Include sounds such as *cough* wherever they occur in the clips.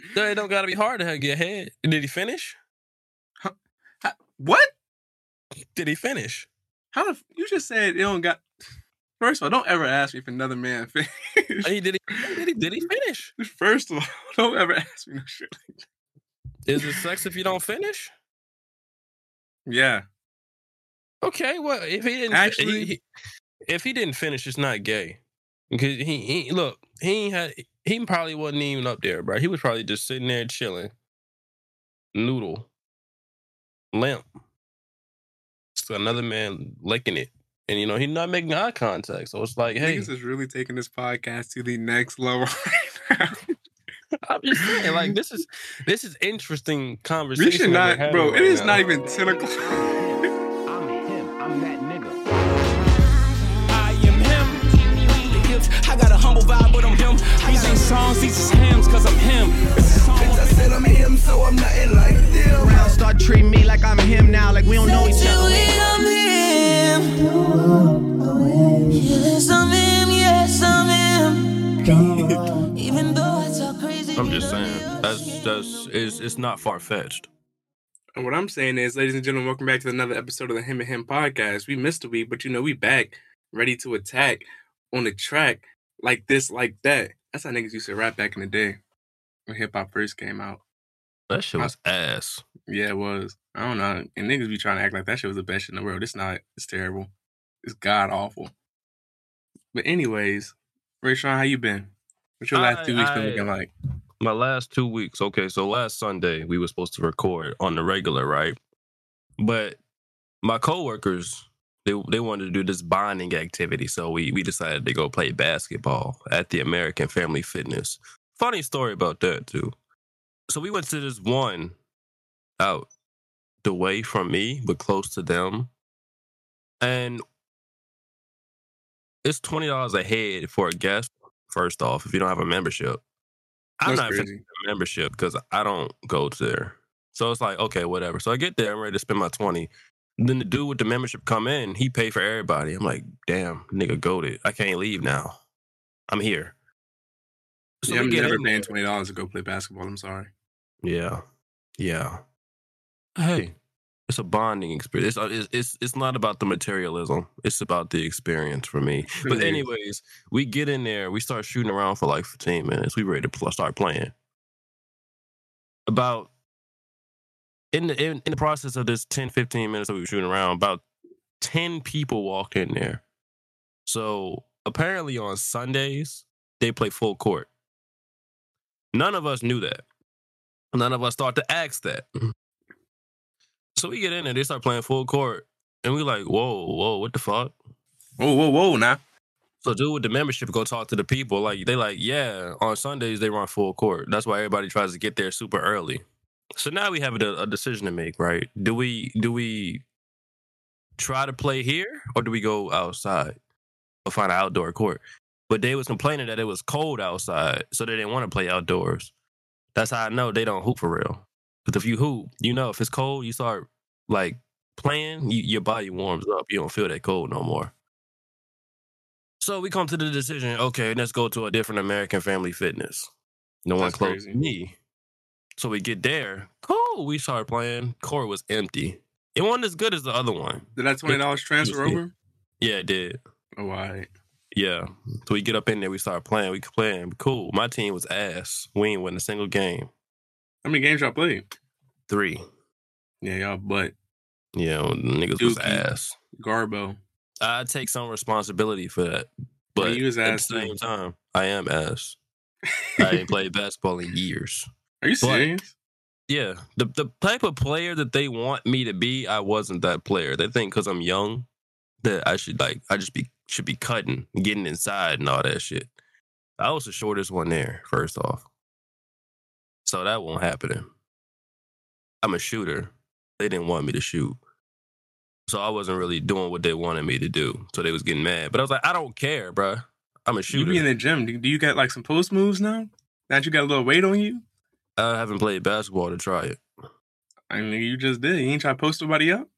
It don't gotta be hard to get ahead. Did he finish? What? Did he finish? How the, f- you just said it don't got? First of all, don't ever ask me if another man *laughs* finished. Oh, he did he oh, did he did he finish? First of all, *laughs* don't ever ask me no shit. like that. Is it sex if you don't finish? Yeah, Okay, well if he didn't Actually- he- if he didn't finish, it's not gay. Because he, he look, he ain't had he probably wasn't even up there, bro. He was probably just sitting there chilling. Noodle. Limp. So another man licking it. And you know, he's not making eye contact. So it's like, hey, this is really taking this podcast to the next level *laughs* right now. I'm just saying, like this is this is interesting conversation. should that we're not, bro. It is now. not even ten o'clock. Vibe, but I'm him. These ain't songs, these is hymns, cause I'm him. It's a song I said I'm him, so I'm nothing like them. Round start treating me like I'm him now, like we don't know each other. I'm him. Yes, I'm him. Yes, I'm him. Even though I talk crazy. I'm just saying. That's that's it's it's not far fetched. And what I'm saying is, ladies and gentlemen, welcome back to another episode of the Him and Him podcast. We missed a week, but you know we back, ready to attack on the track like this, like that. That's how niggas used to rap back in the day when hip hop first came out. That shit was ass. Yeah, it was. I don't know. And niggas be trying to act like that shit was the best shit in the world. It's not. It's terrible. It's god awful. But anyways, Ray Sean, how you been? What's your last I- two weeks been looking like? My last two weeks. Okay, so last Sunday we were supposed to record on the regular, right? But my coworkers they they wanted to do this bonding activity, so we we decided to go play basketball at the American Family Fitness. Funny story about that too. So we went to this one out the way from me, but close to them, and it's twenty dollars a head for a guest. First off, if you don't have a membership, I'm That's not crazy. a membership because I don't go to there. So it's like okay, whatever. So I get there, I'm ready to spend my twenty. Then the dude with the membership come in, he paid for everybody. I'm like, damn, nigga, goaded. I can't leave now. I'm here. So yeah, I'm get never paying twenty dollars to go play basketball. I'm sorry. Yeah, yeah. Hey, it's a bonding experience. It's, uh, it's it's it's not about the materialism. It's about the experience for me. But anyways, we get in there. We start shooting around for like 15 minutes. We ready to pl- start playing. About in the in, in the process of this 10, 15 minutes that we were shooting around, about 10 people walked in there. So apparently on Sundays they play full court. None of us knew that. None of us thought to ask that. Mm-hmm. So we get in there, they start playing full court, and we like, whoa, whoa, what the fuck? Whoa, whoa, whoa! Now So dude with the membership go talk to the people. Like they like, yeah, on Sundays they run full court. That's why everybody tries to get there super early. So now we have a, a decision to make, right? Do we do we try to play here or do we go outside or find an outdoor court? But they was complaining that it was cold outside, so they didn't want to play outdoors. That's how I know they don't hoop for real. Because if you hoop, you know if it's cold, you start like playing, you, your body warms up. You don't feel that cold no more. So we come to the decision, okay, let's go to a different American Family Fitness. No one close to me. So we get there. Cool. We start playing. Court was empty. It wasn't as good as the other one. did that twenty dollars transfer Yeah. over? Yeah, it did. Oh, all right. Yeah. So we get up in there, we start playing. We playing. Cool. My team was ass. We ain't win a single game. How many games y'all played? Three. Yeah, y'all butt Yeah, niggas was ass. Garbo. I take some responsibility for that. But was at the ass too. same time, I am ass. *laughs* I ain't played basketball in years. Are you But- serious? Yeah, the the type of player that they want me to be, I wasn't that player. They think because I'm young that I should like I just be should be cutting, getting inside, and all that shit. I was the shortest one there. First off, so that won't happen. I'm a shooter. They didn't want me to shoot, so I wasn't really doing what they wanted me to do. So they was getting mad. But I was like, I don't care, bruh. I'm a shooter. You be in the gym. Do, do you got like some post moves now? Now that you got a little weight on you? I haven't played basketball to try it. I mean, you just did. You ain't try to post nobody up?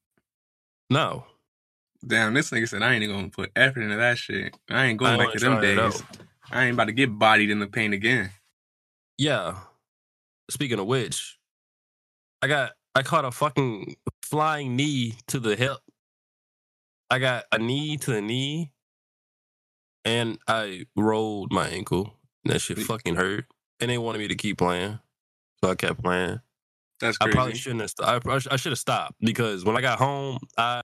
No, Damn, this nigga said I ain't gonna put effort into that shit. I ain't going I back wanna them days. I ain't about to get bodied in the paint again. Yeah. speaking of which, I got I caught a fucking flying knee to the hip. I got a knee to the knee, and I rolled my ankle. That shit fucking hurt. And they wanted me to keep playing, so I kept playing. That's I probably shouldn't have. St- I, I should have stopped because when I got home, I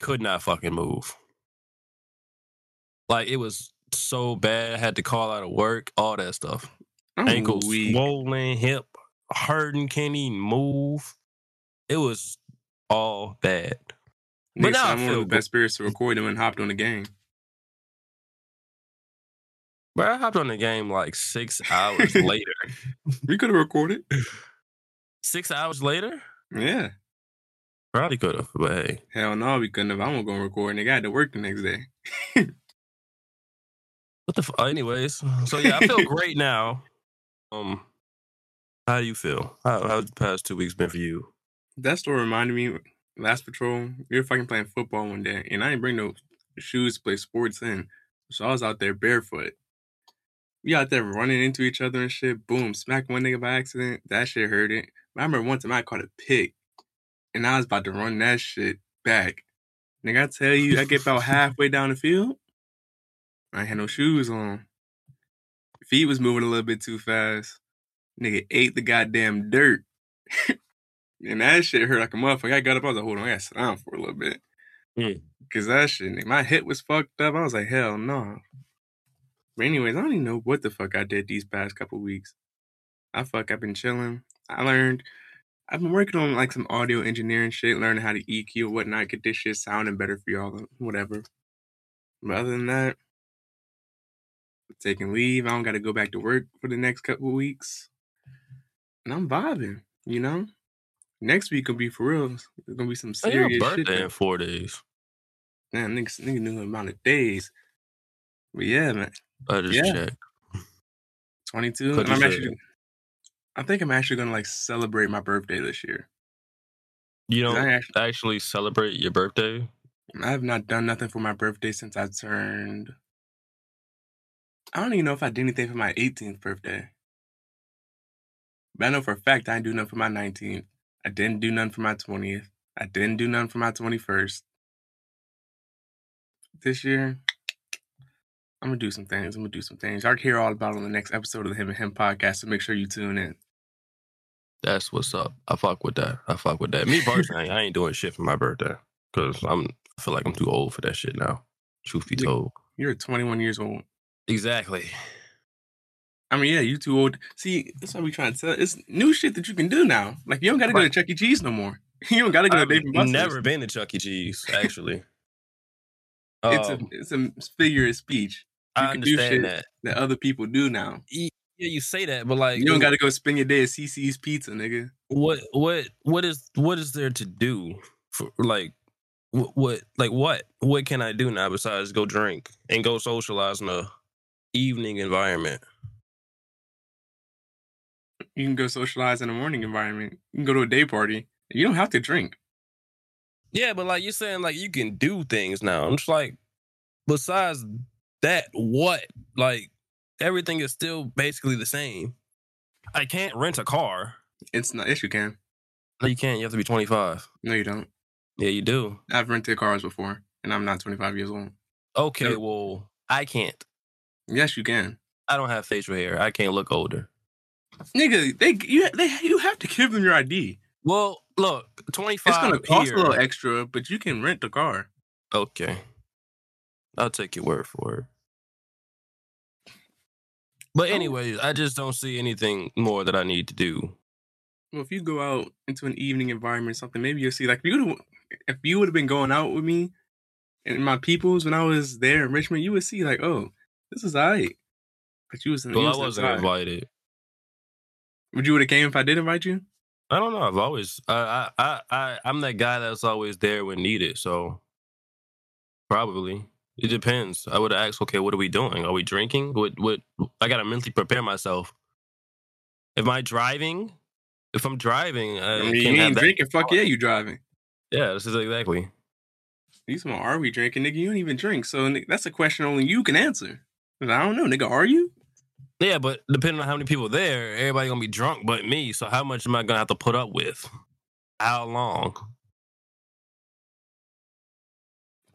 could not fucking move. Like it was so bad. I had to call out of work. All that stuff. I'm Ankle weak. swollen, hip hurting, can't even move. It was all bad. But now said I I'm one of the best spirits to record them and hopped on the game. But I hopped on the game like six hours *laughs* later. We could have recorded. Six hours later, Yeah. probably could have. But hey, Hell no, we couldn't have. I won't go and record. and I had to work the next day. *laughs* what the? F- anyways, so yeah, I feel *laughs* great now. Um, how do you feel? How how's the past two weeks been for you? That story reminded me. Last patrol, we were fucking playing football one day, and I didn't bring no shoes to play sports in, so I was out there barefoot. We out there running into each other and shit. Boom, smack one nigga by accident. That shit hurt it. I remember one time I caught a pick, and I was about to run that shit back. Nigga, I tell you, I get about halfway down the field. I had no shoes on. Feet was moving a little bit too fast. Nigga ate the goddamn dirt. *laughs* And that shit hurt like a motherfucker. I got up, I was like, hold on, I gotta sit down for a little bit. Mm. Cause that shit, my hip was fucked up. I was like, hell no. But anyways, I don't even know what the fuck I did these past couple weeks. I fuck, I've been chilling. I learned, I've been working on like some audio engineering shit, learning how to EQ and whatnot, get this shit sounding better for y'all, whatever. But other than that, taking leave. I don't got to go back to work for the next couple weeks. And I'm vibing, you know? Next week will be for real. There's gonna be some Oh, serious shit. birthday in four days. Man, niggas, niggas knew the amount of days. But yeah, man, I just Yeah. checked. 22. I'm actually, I think I'm actually gonna like celebrate my birthday this year. You don't actually, actually celebrate your birthday. I have not done nothing for my birthday since I turned. I don't even know if I did anything for my 18th birthday. But I know for a fact I didn't do nothing for my 19th. I didn't do nothing for my 20th. I didn't do nothing for my 21st. This year, I'm gonna do some things. I'm gonna do some things. Y'all hear all about it on the next episode of the Him and Him podcast. So make sure you tune in. That's what's up. I fuck with that. I fuck with that. Me personally, I ain't doing shit for my birthday because I'm. I feel like I'm too old for that shit now. Truth be told. You're 21 years old. Exactly. I mean, yeah, you too old. See, that's what we trying to tell. It's new shit that you can do now. Like you don't got to go to Chuck E. Cheese no more. *laughs* You don't got to go to I've Dave and Buster's. never been to Chuck E. Cheese. Actually, *laughs* It's a Um, it's a figure of speech you I can do shit understand that. that other people do now. Yeah, you say that, but like, You don't got to go spend your day at CiCi's Pizza, nigga. what what what is what is there to do for like what, what like what what can I do now besides go drink and go socialize in a evening environment? You can go socialize in a morning environment. You can go to a day party. You don't have to drink. Yeah, but like you're saying, like you can do things now. I'm just like, besides that, what? Like everything is still basically the same. I can't rent a car. It's not. Yes, you can. No, you can't. You have to be 25. No, you don't. Yeah, you do. I've rented cars before, and I'm not 25 years old. Okay, No. well, I can't. Yes, you can. I don't have facial hair. I can't look older. Nigga, they you they you have to give them your ID. Well, look, 25 It's gonna cost here. a little extra, but you can rent the car. Okay. I'll take your word for it. But Oh. anyways, I just don't see anything more that I need to do. Well, if you go out into an evening environment, or something, maybe you'll see. Like, if you would, if you would have been going out with me and my peoples when I was there in Richmond, you would see like, oh, this is alright. But you was you Well, I was wasn't invited. Would you would have came if I did invite you? I don't know. I've always I I, I I'm that guy that's always there when needed. So probably it depends. I would ask, okay, what are we doing? Are we drinking? What what? I gotta mentally prepare myself. Am I driving? If I'm driving, I, I mean, you have ain't drinking. Fuck yeah, you driving. Yeah, this is exactly. These some are we drinking, nigga? You don't even drink, so ni- that's a question only you can answer. I don't know, nigga. Are you? Yeah, but depending on how many people there, everybody gonna be drunk but me. So how much am I gonna have to put up with? How long?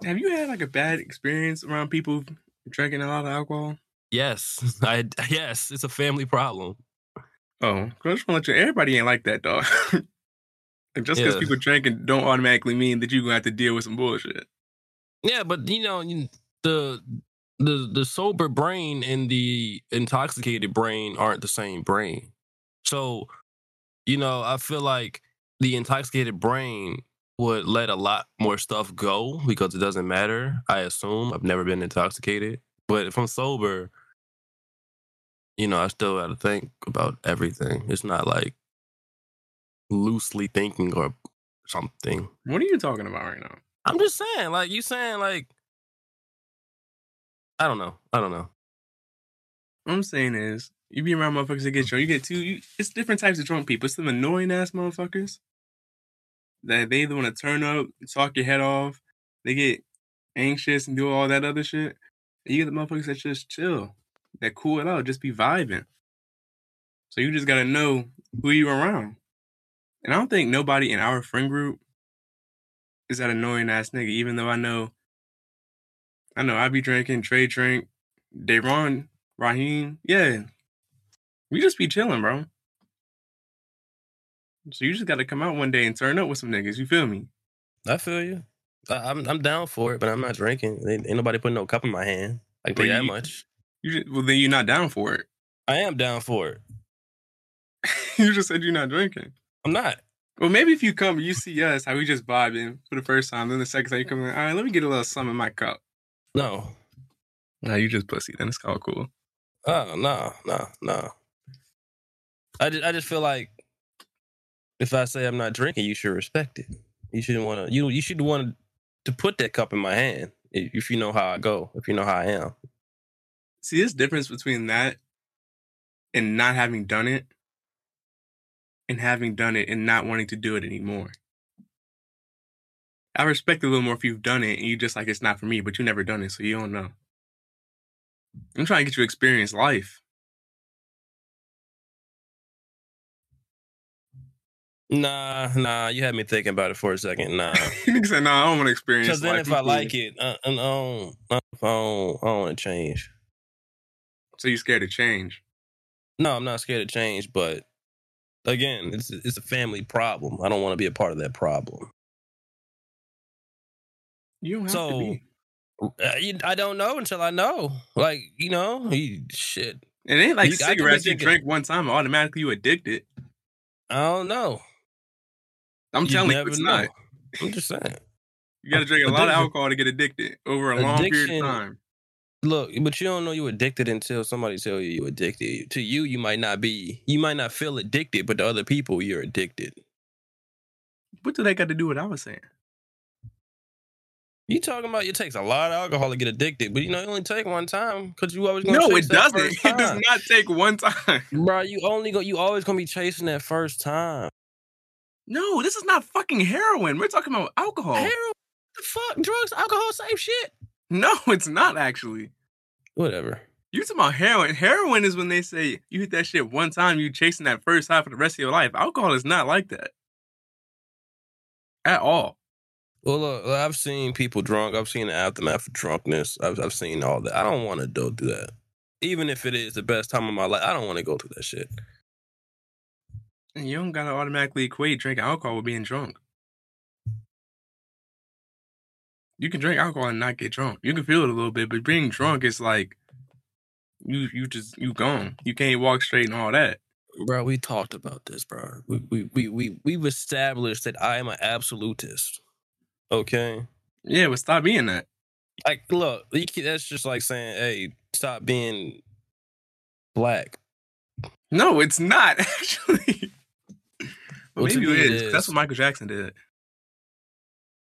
Have you had like a bad experience around people drinking a lot of alcohol? Yes, *laughs* I *laughs* yes, it's a family problem. Oh, I just want to let you. Everybody ain't like that, dog. *laughs* and just because Yeah. people drinking don't automatically mean that you're gonna have to deal with some bullshit. Yeah, but you know the the the sober brain and the intoxicated brain aren't the same brain. So, you know, I feel like the intoxicated brain would let a lot more stuff go because it doesn't matter. I assume I've never been intoxicated, but if I'm sober, you know, I still got to think about everything. It's not like loosely thinking or something. What are you talking about right now? I'm just saying, like you saying, like I don't know, I don't know. What I'm saying is, you be around motherfuckers that get drunk. You get two. You, it's different types of drunk people. It's some annoying ass motherfuckers that they either want to turn up, talk your head off. They get anxious and do all that other shit. And you get the motherfuckers that just chill, that cool it out, just be vibing. So you just gotta know who you around. And I don't think nobody in our friend group is that annoying ass nigga. Even though I know, I know I be drinking, Trey drink, Dayron, Raheem, yeah. We just be chilling, bro. So you just got to come out one day and turn up with some niggas. You feel me? I feel you. I, I'm I'm down for it, but I'm not drinking. Ain't, ain't nobody putting no cup in my hand. I you that much. You just, well, then you're not down for it. I am down for it. *laughs* you just said you're not drinking. I'm not. Well, maybe if you come, you see us how we just vibing for the first time. Then the second time you come in, all right, let me get a little something in my cup. No. Nah, you just pussy. Then it's all cool. Oh no, no, no. I just I just feel like if I say I'm not drinking, you should respect it. You shouldn't want to. You you should want to put that cup in my hand if if you know how I go. If you know how I am. See, this difference between that and not having done it and having done it and not wanting to do it anymore. I respect it a little more if you've done it and you just like it's not for me, but you never done it, so you don't know. I'm trying to get you experience life. Nah, nah. You had me thinking about it for a second. Nah. *laughs* you said, "Nah, I don't want to experience." Because then if I like it, uh, and I don't, I don't, I don't want to change. so you scared to change. No, I'm not scared of change, but again, it's it's a family problem. I don't want to be a part of that problem. You don't have to So- be. Uh, I don't know until I know. Like you know, you, shit. It ain't like You- I could be cigarettes. You drink one time, automatically you addicted. I don't know. I'm You telling you, it's know. not. I'm just saying. You got to drink a lot of alcohol to get addicted over a long period of time. Look, but you don't know you're addicted until somebody tell you you're addicted. To you, you might not be. You might not feel addicted, but to other people, you're addicted. What do they got to do with what I was saying? You talking about it takes a lot of alcohol to get addicted, but you know, you only take one time because you always gonna No, chase it doesn't. *laughs* It does not take one time. Bro, you only go. You always gonna be chasing that first time. No, this is not fucking heroin. We're talking about alcohol. Heroin, the fuck, drugs, alcohol, same shit. No, *laughs* it's not actually. Whatever. You talking about heroin? Heroin is when they say you hit that shit one time, you chasing that first high for the rest of your life. Alcohol is not like that at all. Well, look, I've seen people drunk. I've seen the aftermath of drunkenness. I've, I've seen all that. I don't want to go through that. Even if it is the best time of my life, I don't want to go through that shit. And you don't gotta automatically equate drinking alcohol with being drunk. You can drink alcohol and not get drunk. You can feel it a little bit, but being drunk is like you you just you gone. You can't walk straight and all that. Bro, we talked about this, bro. We we we we we've established that I am an absolutist. Okay. Yeah, but stop being that. Like, look, that's just like saying, "Hey, stop being black." No, it's not *laughs* actually. Well, Well, maybe it it is. That's what Michael Jackson did.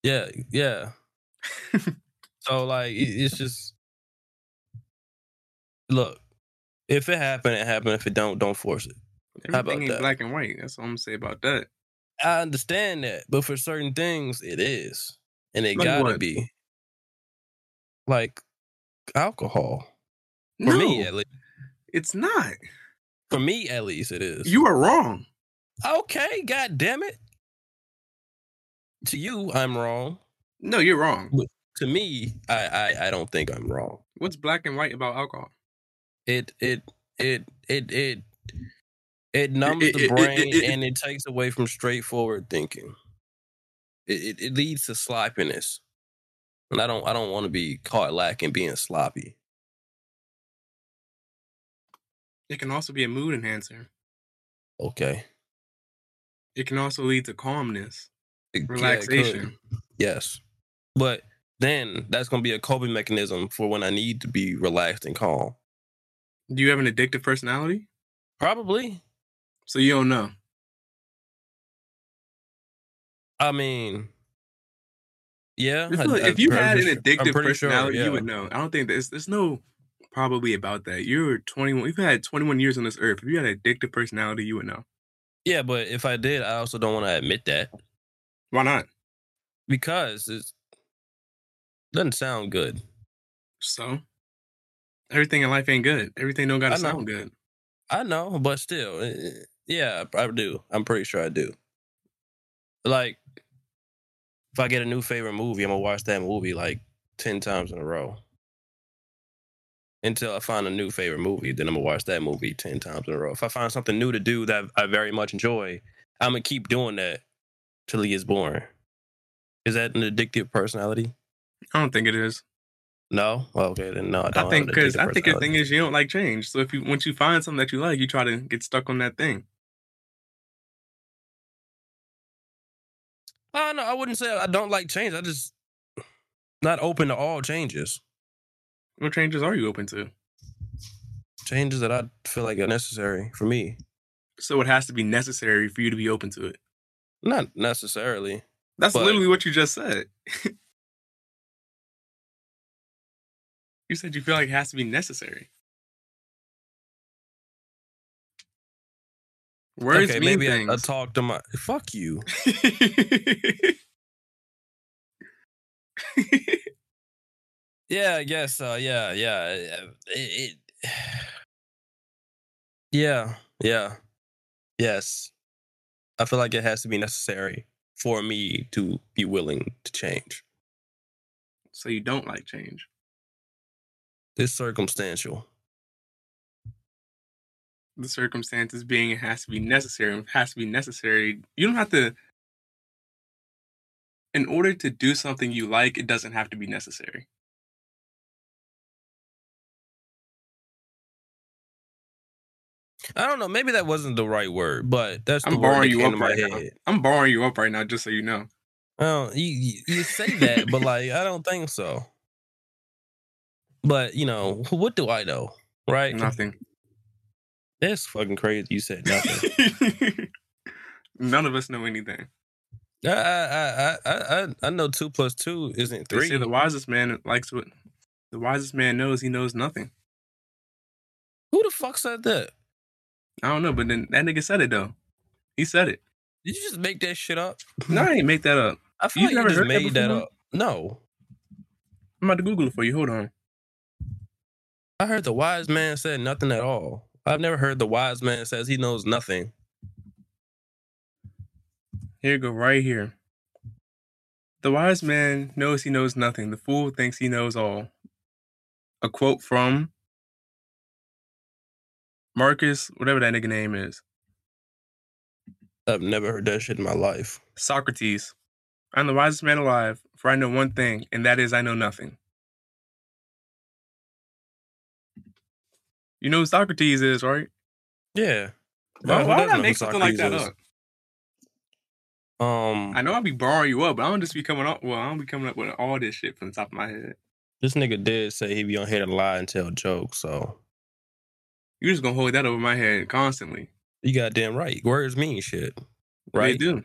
Yeah, yeah. so like, it- it's just look. If it happened, it happened. If it don't, don't force it. How about Everything ain't that? black and white. That's all I'm gonna say about that. I understand that, but for certain things, it is, and it Like gotta what? be like alcohol for no, me at least. It's not. For me, at least, it is. You are wrong. Okay? God damn it. To you, I'm wrong. No, you're wrong. To me, I, I I don't think I'm wrong. What's black and white about alcohol? It it it it it it numbs it- the it- brain it- and it takes away from straightforward thinking. It, it it leads to sloppiness, and I don't I don't want to be caught lacking being sloppy. It can also be a mood enhancer. Okay, It can also lead to calmness, It- yeah, relaxation. yes, but then that's gonna be a coping mechanism for when I need to be relaxed and calm. Do you have an addictive personality? Probably. So you don't know. I mean, yeah. I like I- if you I'm had an pretty sure- I'm addictive pretty sure, personality, yeah. you would know. I don't think there's there's no probably about that. You're 21. You've had 21 years on this earth. If you had an addictive personality, you would know. Yeah, but if I did, I also don't want to admit that Why not? because it doesn't sound good. So everything in life ain't good. Everything don't gotta I know. sound good. I know, but still, eh, eh, yeah, I do. I'm pretty sure I do. Like, if I get a new favorite movie, I'm gonna watch that movie like ten times in a row until I find a new favorite movie. Then I'm gonna watch that movie ten times in a row. If I find something new to do that I very much enjoy, I'm gonna keep doing that till it gets boring. Is that an addictive personality? I don't think it is. No. Well, okay, then no. I, don't I think because I think the thing is you don't like change. So if you once you find something that you like, you try to get stuck on that thing. Oh no, I wouldn't say I don't like change. I just not open to all changes. What changes are you open to? Changes that I feel like are necessary for me. So it has to be necessary for you to be open to it. Not necessarily. That's But- literally what you just said. *laughs* you said you feel like it has to be necessary. Words okay, mean maybe I, things. I talk to my fuck you. *laughs* *laughs* Yeah, I guess. Uh, yeah, yeah. uh, It, it, yeah, yeah, yes. I feel like it has to be necessary for me to be willing to change. so you don't like change. It's circumstantial. The circumstances being it has to be necessary. It has to be necessary. You don't have to. In order to do something you like, it doesn't have to be necessary. I don't know. Maybe that wasn't the right word, but that's the I'm word that you came up to my right now. I'm borrowing you up right now, just so you know. Well, you, you you say that, but like I don't think so. But you know, what do I know, right? Nothing. That's fucking crazy. You said nothing. *laughs* None of us know anything. I, I I I I know two plus two isn't They three. say the wisest man likes what the wisest man knows. He knows nothing. Who the fuck said that? I don't know, but then that nigga said it though. He said it. Did you just make that shit up? No, I ain't make that up. I feel You've like you never just heard that made that, before? up. No, I'm about to Google it for you. Hold on. I heard the wise man said nothing at all. I've never heard the wise man says he knows nothing. Here you go, right here. The wise man knows he knows nothing. The fool thinks he knows all. A quote from Marcus, whatever that nigga name is. I've never heard that shit in my life. Socrates. I'm the wisest man alive, for I know one thing, and that is I know nothing. You know who Socrates is, right? Yeah. Why, why would I make something like that up? Um, I know I'll be borrowing you up, but I don't just be coming up. Well, I don't be coming up with all this shit from the top of my head. this nigga did say he be on here to lie and tell jokes, so You're just gonna hold that over my head constantly. you goddamn right. Words mean shit, right? They do.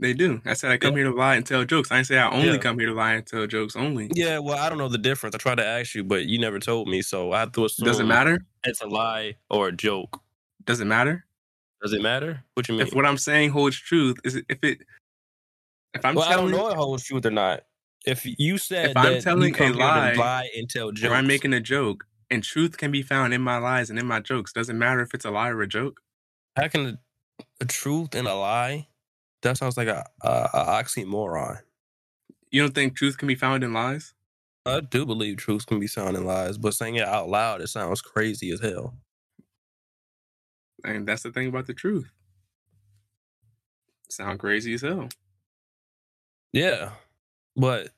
They do. I said I come here to lie and tell jokes. I didn't say I only Yeah. come here to lie and tell jokes only. Yeah, well, I don't know the difference. I tried to ask you, but you never told me, so I have to assume Does it matter? it's a lie or a joke. Does it matter? Does it matter? What you mean? If what I'm saying holds truth, is it if it if I'm well, I don't know if it holds truth or not. If you said If I'm telling a lie, lie and tell jokes, or I'm making a joke, and truth can be found in my lies and in my jokes. Doesn't matter if it's a lie or a joke. How can a, a truth and a lie? That sounds like a, a, a oxymoron. You don't think truth can be found in lies? I do believe truth can be found in lies, but saying it out loud, it sounds crazy as hell. And that's the thing about the truth. Sound crazy as hell. Yeah, but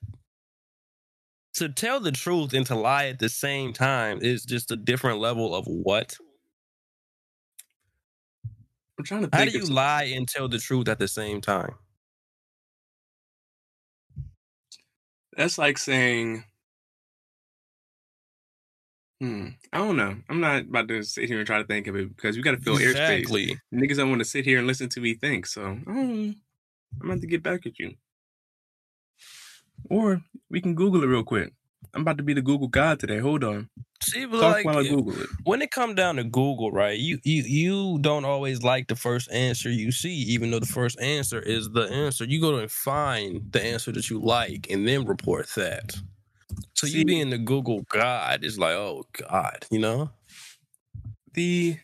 to tell the truth and to lie at the same time is just a different level of what. I'm trying to think. How do you lie and tell the truth at the same time? That's like saying, hmm, I don't know. I'm not about to sit here and try to think of it because we got to fill airspace. exactly. Niggas don't want to sit here and listen to me think. So I don't. I'm about to get back at you. Or we can Google it real quick. I'm about to be the Google God today. Hold on. See, Talk like, while I Google it. when it come down to Google, right? You you you don't always like the first answer you see, even though the first answer is the answer. You go and find the answer that you like, and then report that. So See- you being the Google God is like, oh God, you know? The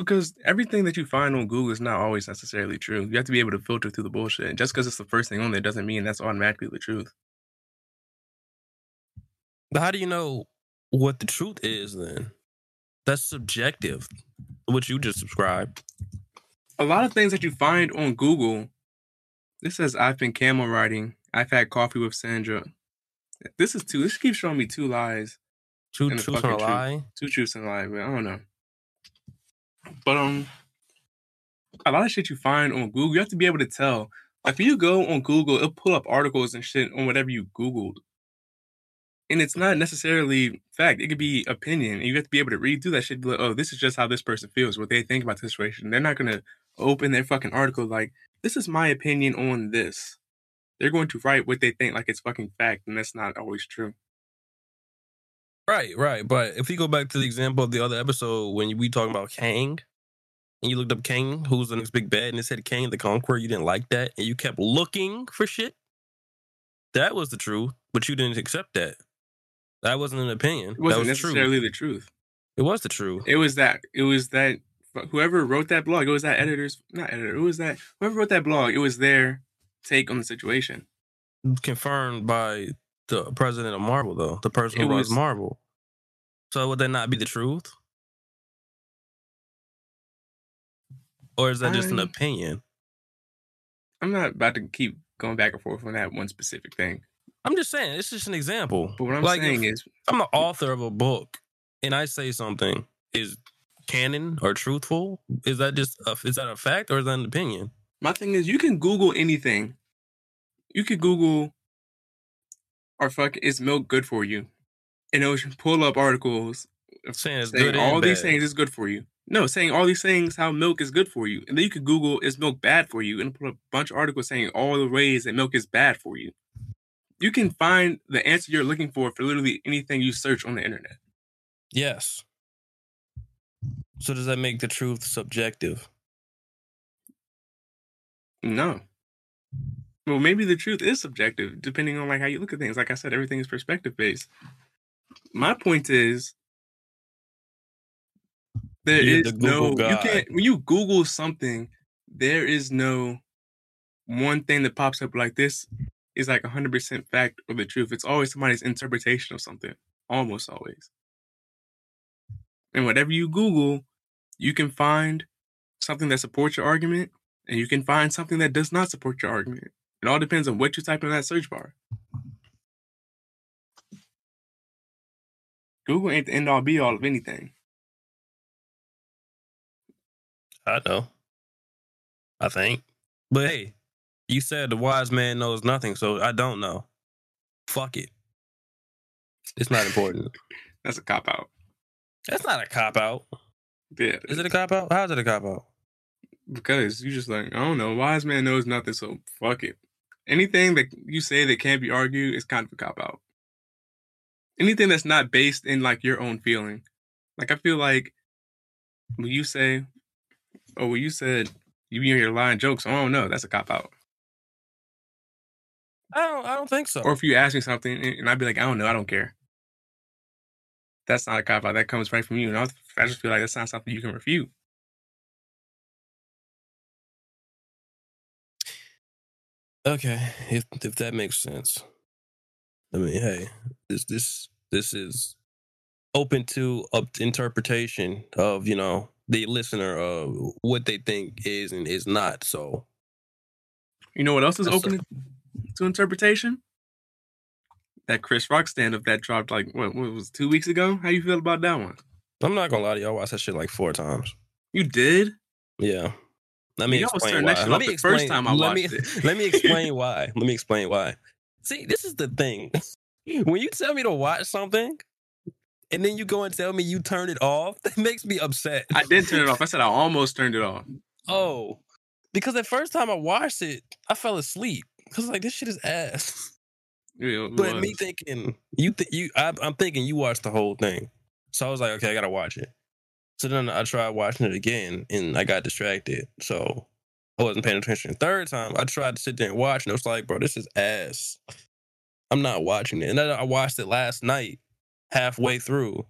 because everything that you find on Google is not always necessarily true. You have to be able to filter through the bullshit. And just because it's the first thing on there doesn't mean that's automatically the truth. But how do you know what the truth is then? That's subjective. What you just subscribed. a lot of things that you find on Google. This says I've been camel riding. I've had coffee with Sandra. This is two. This keeps showing me two lies, Two the and a truth. lie. two truths and a lie. But I don't know. But um, a lot of shit you find on Google, you have to be able to tell. Like when you go on Google, it'll pull up articles and shit on whatever you Googled. And it's not necessarily fact. It could be opinion. And you have to be able to read through that shit. Be like, oh, this is just how this person feels, what they think about the situation. They're not gonna open their fucking article like, this is my opinion on this. They're going to write what they think like it's fucking fact, and that's not always true. Right, right. But if you go back to the example of the other episode when we talking about Kang, and you looked up Kang, who's the next big bad, and it said Kang the Conqueror, you didn't like that, and you kept looking for shit. That was the truth, but you didn't accept that. That wasn't an opinion. It wasn't that was true. necessarily the truth. It was the truth. It was that. It was that. Whoever wrote that blog, it was that editor's not editor. It was that whoever wrote that blog. It was their take on the situation. Confirmed by the president of Marvel, though the person who It runs was- Marvel. So would that not be the truth, or is that just an um, opinion? I'm not about to keep going back and forth on that one specific thing. I'm just saying it's just an example. But what I'm Like, saying is, I'm the author of a book and I say something is canon or truthful, is that just a, is that a fact or is that an opinion? my thing is, you can Google anything. You could Google, "Are fuck is milk good for you?" And it'll pull up articles Saying it's saying all these things is good for you. No, saying all these things how milk is good for you, and then you could Google is milk bad for you, and put a bunch of articles saying all the ways that milk is bad for you. You can find the answer you're looking for for literally anything you search on the internet. Yes. So does that make the truth subjective? No. Well, maybe the truth is subjective, depending on like how you look at things. Like I said, everything is perspective based. My point is there You're is the no you can't when you Google something, there is no one thing that pops up like this is like hundred percent fact or the truth. It's always somebody's interpretation of something. Almost always. And whatever you Google, you can find something that supports your argument and you can find something that does not support your argument. It all depends on what you type in that search bar. Google ain't the end all be all of anything. I know. I think. But hey, you said the wise man knows nothing, so I don't know. Fuck it. It's not important. *laughs* That's a cop out. That's not a cop out. Yeah, Is it a cop out? How's it a cop out? because you just like I don't know. Wise man knows nothing, so fuck it. Anything that you say that can't be argued is kind of a cop out. Anything that's not based in like your own feeling, like I feel like when you say, "Oh, when you said you in your lying jokes," I don't know. That's a cop out. I don't I don't think so. Or if you ask me something and and I'd be like, "I don't know. I don't care." That's not a cop out. That comes right from you. And I, was- I just feel like that's not something you can refute. Okay, if if that makes sense. I mean, hey, this this this is open to up to interpretation of you know the listener of what they think is and is not. So You know what else is That's open to interpretation? That Chris Rock stand up that dropped like what, what was it, two weeks ago? How you feel about that one? I'm not gonna lie to you. I watched that shit like four times. You did? Yeah. Let me Y'all explain why. Let me explain. time I let me *laughs* let me explain *laughs* why. Let me explain why. See, this is the thing. *laughs* When you tell me to watch something, and then you go and tell me you turn it off, *laughs* that makes me upset. I did turn it off. I said I almost turned it off. Oh, because the first time I watched it, I fell asleep. Cause like this shit is ass. Yeah, But me thinking you, th- you, I, I'm thinking you watched the whole thing. So I was like, okay, I gotta watch it. So then I tried watching it again, and I got distracted. So I wasn't paying attention. Third time, I tried to sit there and watch, and I was like, bro, this is ass. I'm not watching it. And then I watched it last night, halfway through.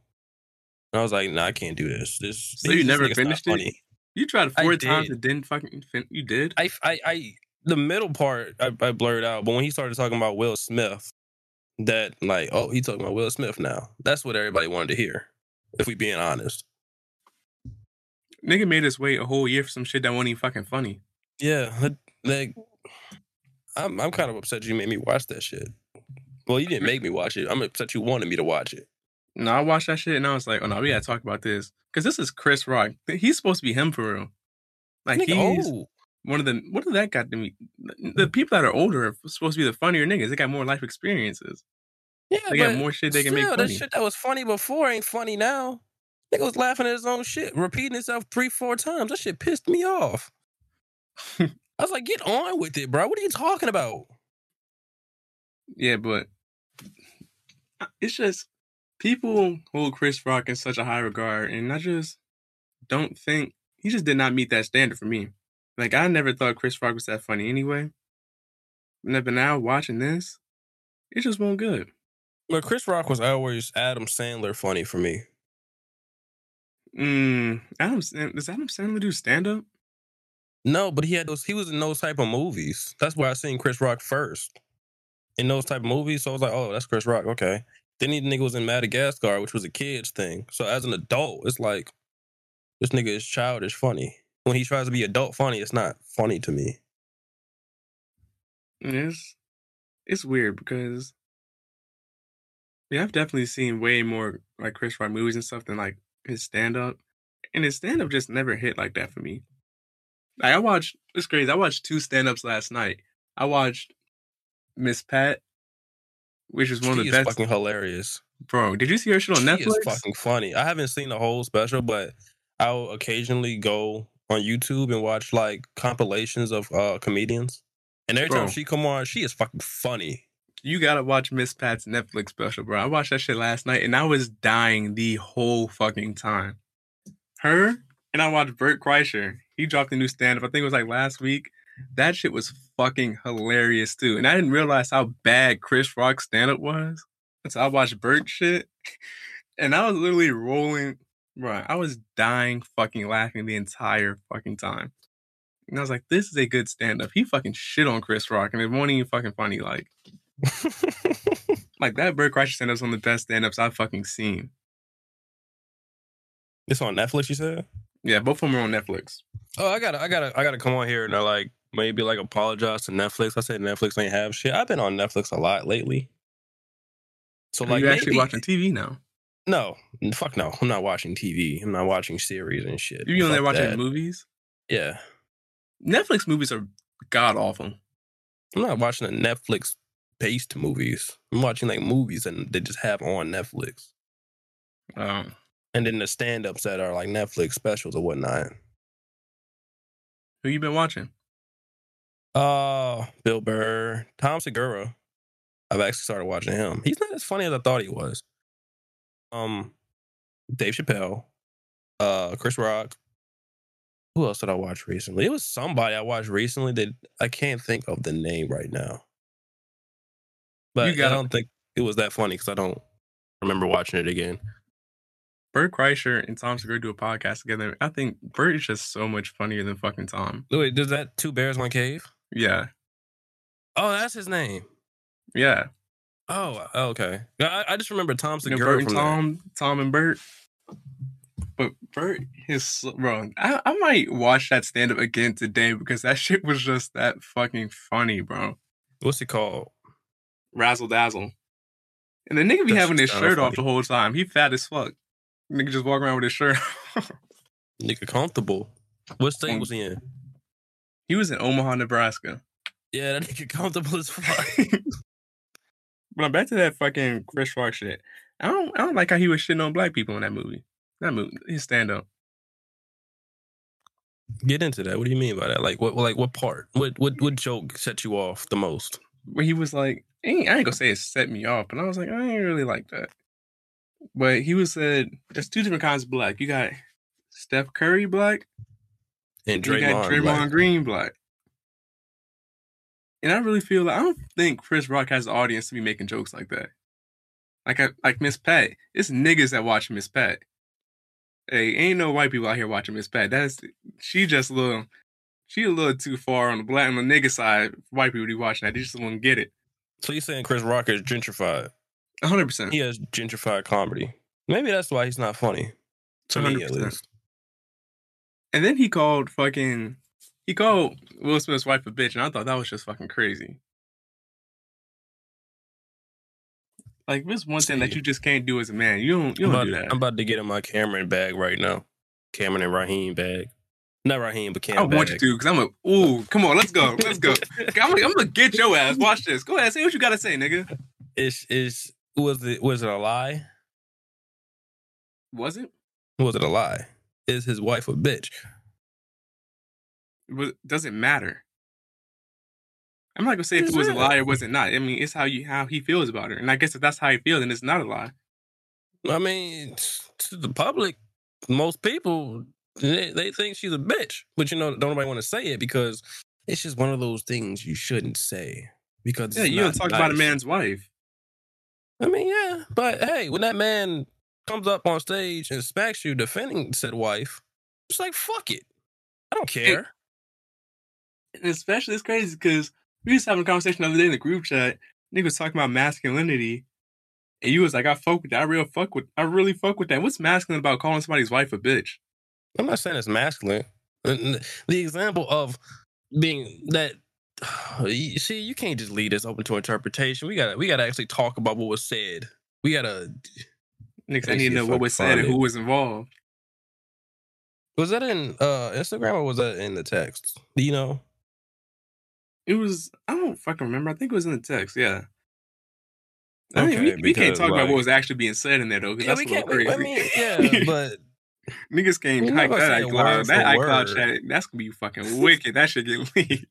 And I was like, nah, I can't do this. This. So you this never finished it? funny. you tried I four times did. and didn't fucking fin- you did? I, I, I, the middle part I, I blurred out, but when he started talking about Will Smith, that like, oh, he talking about Will Smith now. That's what everybody wanted to hear. If we being honest, Nigga made us wait a whole year for some shit that wasn't even fucking funny. Yeah, like, I'm, I'm kind of upset you made me watch that shit. Well, you didn't make me watch it. I'm upset you wanted me to watch it. No, I watched that shit and I was like, oh no, we gotta talk about this. Cause this is Chris Rock. He's supposed to be him for real. Like Nigga, he's oh, one of the what did that got to me? The people that are older are supposed to be the funnier niggas. They got more life experiences. yeah, They got more shit they can make still, that funny. shit that was funny before ain't funny now. Nigga was laughing at his own shit, repeating itself three, four times. That shit pissed me off. I was like, get on with it, bro. What are you talking about? Yeah, but it's just people hold Chris Rock in such a high regard, and I just don't think he just did not meet that standard for me. Like I never thought Chris Rock was that funny anyway. But now watching this, it just won't good. But Chris Rock was always Adam Sandler funny for me. Mm, Adam does Adam Sandler do stand up? No, but he had those. He was in those type of movies. That's where I seen Chris Rock first. In those type of movies, so I was like, oh, that's Chris Rock. Okay. Then he the nigga was in Madagascar, which was a kids thing. So as an adult, it's like this nigga is childish funny. When he tries to be adult funny, it's not funny to me. It's it's weird because yeah, I've definitely seen way more like Chris Rock movies and stuff than like his stand up. And his stand up just never hit like that for me. Like I watched it's crazy. I watched two stand ups last night. I watched Miss Pat, which is one She of the is best. fucking hilarious. Bro, did you see her shit on She Netflix? is fucking funny. I haven't seen the whole special, but I'll occasionally go on YouTube and watch like compilations of uh comedians. And every time she come on, she is fucking funny. You gotta watch Miss Pat's Netflix special, bro. I watched that shit last night and I was dying the whole fucking time. Her and I watched Bert Kreischer. He dropped a new stand up. I think it was like last week. That shit was fucking hilarious too. And I didn't realize how bad Chris Rock's stand up was. So I watched Bert shit. And I was literally rolling, bro. I was dying fucking laughing the entire fucking time. And I was like, this is a good stand up. He fucking shit on Chris Rock and it wasn't even fucking funny. Like, *laughs* like that Bert Kreischer stand up's one of the best stand ups I've fucking seen. it's on Netflix, you said? Yeah, both of them are on Netflix. Oh, I gotta, I gotta, I gotta come on here and I like maybe like apologize to Netflix. I said Netflix ain't have shit. I've been on Netflix a lot lately. So Are like, you actually maybe- watching TV now? No, fuck no. I'm not watching TV. I'm not watching series and shit. You only watching that. movies? Yeah, Netflix movies are god awful. I'm not watching the Netflix based movies. I'm watching like movies and they just have on Netflix. Um, And then the stand ups that are like Netflix specials or whatnot. who you been watching? Uh Bill Burr, Tom Segura. I've actually started watching him. He's not as funny as I thought he was. Um Dave Chappelle, uh Chris Rock. Who else did I watch recently? It was somebody I watched recently that I can't think of the name right now. But I don't think it was that funny because I don't remember watching it again. Bert Kreischer and Tom Segura do a podcast together. I think Bert is just so much funnier than fucking Tom. Wait, does that two bears one cave? Yeah, Oh, that's his name. yeah. Oh, oh okay. I, I just remember Tom You know, Segura Bert and from that. Tom, Tom and Bert. But Bert, his bro, I, I might watch that stand up again today because that *laughs* shit was just that fucking funny, bro. What's it called? Razzle dazzle. And the nigga be That having his shirt off funny. the whole time. He fat as fuck. Nigga just walk around with his shirt. *laughs* Nigga comfortable. What state Um, was he in? he was in Omaha, Nebraska. Yeah, that nigga *laughs* comfortable as fuck. *laughs* But I'm back to that fucking Chris Rock shit. I don't I don't like how he was shitting on black people in that movie. That movie, his stand up. Get into that. What do you mean by that? Like what? Like what part? What what what joke set you off the most? Where he was like, ain't, I ain't gonna say it set me off, but I was like, I ain't really like that. But he was said there's two different kinds of black. You got Steph Curry black, And and you got Draymond, Draymond like, Green black. And I really feel like I don't think Chris Rock has the audience to be making jokes like that. Like I, like Miss Pat. It's niggas that watch Miss Pat. Hey, ain't no white people out here watching Miss Pat. That's she just a little she a little too far on the black on the nigga side. White people be watching that. They just won't get it. so you saying Chris Rock is gentrified? Hundred percent. He has gentrified comedy. Maybe that's why he's not funny. To me, at least. And then he called fucking he called Will Smith's wife a bitch, and I thought that was just fucking crazy. Like this one thing that you just can't do as a man. You don't you I'm don't about, do that. I'm about to get in my Cameron bag right now. Cameron and Raheem bag. Not Raheem, but Cam I want you to because I'm a ooh, come on, let's go. Let's go. *laughs* I'm, gonna- I'm gonna get your ass. Watch this. Go ahead, say what you gotta say, nigga. Is is was it was it a lie? Was it? Was it a lie? Is his wife a bitch? it matter? I'm not gonna say if it was a lie or was it not. I mean, it's how you how he feels about her, and I guess if that's how he feels, then it's not a lie. I mean, to the public, most people they, they think she's a bitch, but you know, don't nobody want to say it because it's just one of those things you shouldn't say because Yeah, you don't talk about a man's wife. I mean, yeah, but hey, when that man comes up on stage and smacks you defending said wife, it's like fuck it, I don't care. And especially it's crazy because we was having a conversation the other day in the group chat. Nigga was talking about masculinity. And you was like, I fuck with that. I real fuck with I really fuck with that. What's masculine about calling somebody's wife a bitch? I'm not saying it's masculine. The example of being that *sighs* you see, you can't just leave this open to interpretation. We gotta we gotta actually talk about what was said. We gotta Niggas, I need to know what was said and who was involved. was that in uh Instagram or was that in the text? Do you know? It was I don't fucking remember. I think it was in the text, yeah. I mean, Okay, we, we can't because, talk about what was actually being said in there though, because Yeah, that's we can't. crazy. I mean, yeah, *laughs* but Niggas can't hype that iCloud. That iCloud word. chat, that's gonna be fucking wicked. That should get *laughs* leaked.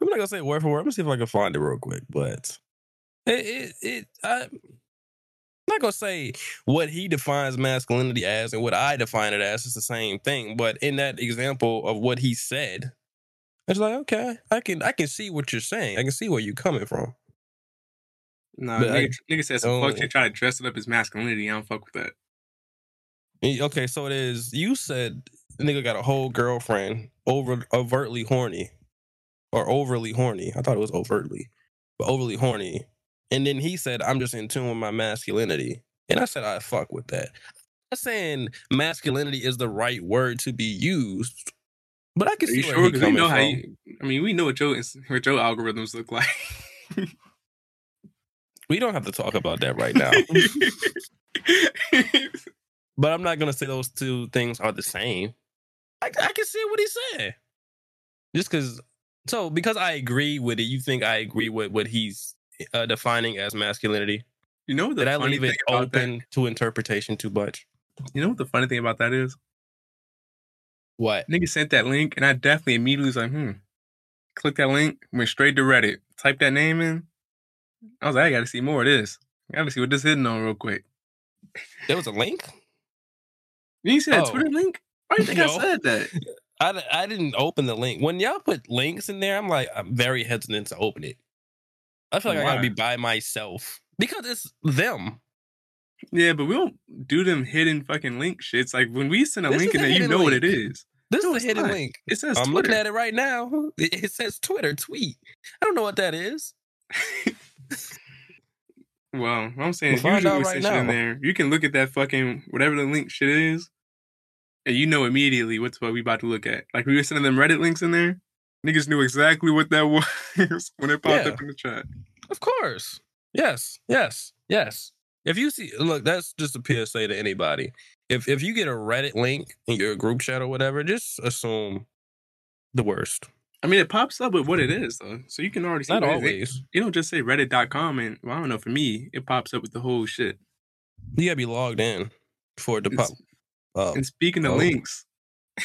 I'm not gonna say word for word. I'm gonna see if I can find it real quick. But it, it, it I'm not gonna say what he defines masculinity as and what I define it as. It's the same thing. But in that example of what he said, it's like okay, I can I can see what you're saying. I can see where you're coming from. Nah, But I nigga, nigga said some fuck shit, try to dress it up as masculinity. I don't fuck with that. Okay, so it is. You said nigga got a whole girlfriend, over overtly horny, or overly horny. I thought it was overtly, but overly horny. And then he said, "I'm just in tune with my masculinity," and I said, "I fuck with that." I'm not saying masculinity is the right word to be used, but I can Are see you sure? Because we know how you. I mean, we know what your what your algorithms look like. *laughs* we don't have to talk about that right now. *laughs* but I'm not gonna say those two things are the same. I, I can see what he's saying. Just because, so because I agree with it, you think I agree with what he's uh, defining as masculinity? you know what the Did I leave it about that? open to interpretation too much? You know what the funny thing about that is? What? Nigga sent that link, and I definitely immediately was like, hmm. Click that link, went straight to Reddit, type that name in. I was like, I gotta see more of this. I gotta see what this hitting on real quick. There was a link. You didn't see that Oh. Twitter link? Why do you think I *laughs* said that? I, I didn't open the link. When y'all put links in there, I'm like, I'm very hesitant to open it. I feel like I gotta be by myself because it's them. Yeah, but we don't do them hidden fucking link shits. Like when we send a This link in there, you know what it is. This No, is a hidden not. link. It says I'm Twitter. looking at it right now. *laughs* It, says Twitter tweet. I don't know what that is. *laughs* Well, I'm saying We'll find usually right shit in there. You can look at that fucking whatever the link shit is, and you know immediately what's what we about to look at. Like we were sending them Reddit links in there. Niggas knew exactly what that *laughs* was when it popped Yeah. up in the chat. Of course. Yes. Yes. Yes. If you see, look, that's just a PSA to anybody. If if you get a Reddit link in your group chat or whatever, just assume the worst. I mean, it pops up with what it is though, so you can already see. Not what it is. always. You don't just say Reddit.com and well, I don't know. For me, it pops up with the whole shit. You gotta be logged in for it to pop. It's- And speaking of Oh. links, *laughs*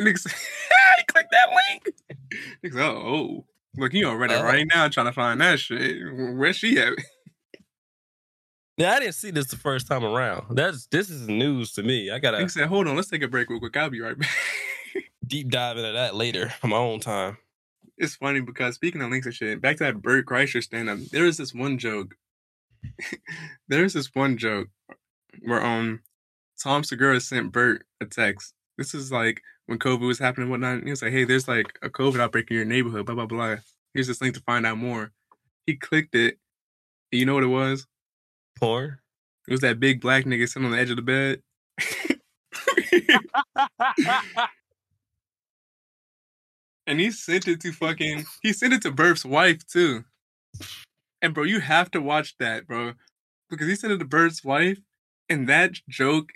niggas, *laughs* click that link. Niggas, oh, oh, look, you on Reddit Oh. right now trying to find that shit. Where's she at? Yeah, I didn't see this the first time around. That's this is news to me. I gotta said, hold on, let's take a break real quick. I'll be right back. *laughs* deep dive into that later on my own time. it's funny because speaking of links and shit, back to that Bert Kreischer stand up, There is this one joke. There's this one joke where um Tom Segura sent Bert a text. This is like when COVID was happening and whatnot. He was like, Hey, there's like a COVID outbreak in your neighborhood, blah blah blah. Here's this link to find out more. He clicked it. And you know what it was? Porn. It was that big black nigga sitting on the edge of the bed. *laughs* and he sent it to fucking he sent it to Bert's wife too. And bro, you have to watch that, bro. Because he sent it to Bert's wife, and that joke.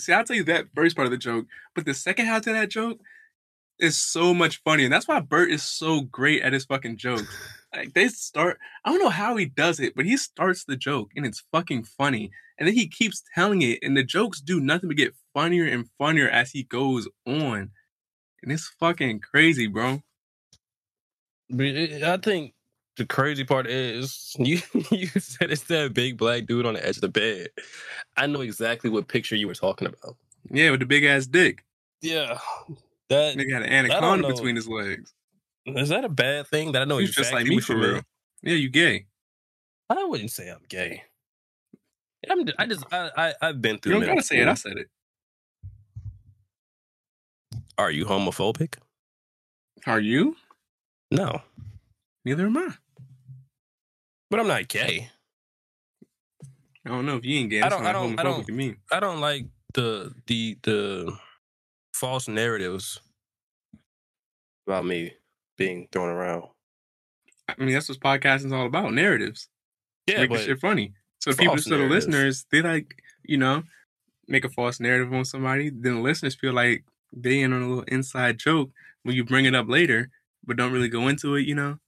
See, I'll tell you that first part of the joke, but the second half of that joke is so much funny. And that's why Bert is so great at his fucking jokes. *laughs* Like they start, I don't know how he does it, but he starts the joke and it's fucking funny. And then he keeps telling it, and the jokes do nothing but get funnier and funnier as he goes on. And it's fucking crazy, bro. But eh, I think the crazy part is *laughs* you you said it's that big black dude on the edge of the bed. I know exactly what picture you were talking about. Yeah, with the big ass dick. Yeah, that Nigga had an don't anaconda between his legs. is that a bad thing that I know He's exactly just like me for real. mean? Yeah, you gay. I wouldn't say I'm gay. I'm I just I, I I've been You through. don't middle gotta say it. I said it. Are you homophobic? Are you? No, Neither am I. but I'm not gay. I don't know if you ain't gay. I don't- I don't- I don't- to me. I don't like the the the false narratives about me being thrown around. I mean, that's what podcasting's all about. Narratives. Yeah, making shit funny. So people, so the narratives. listeners, they like, you know, make a false narrative on somebody. Then the listeners feel like they in on a little inside joke when you bring it up later, but don't really go into it. You know,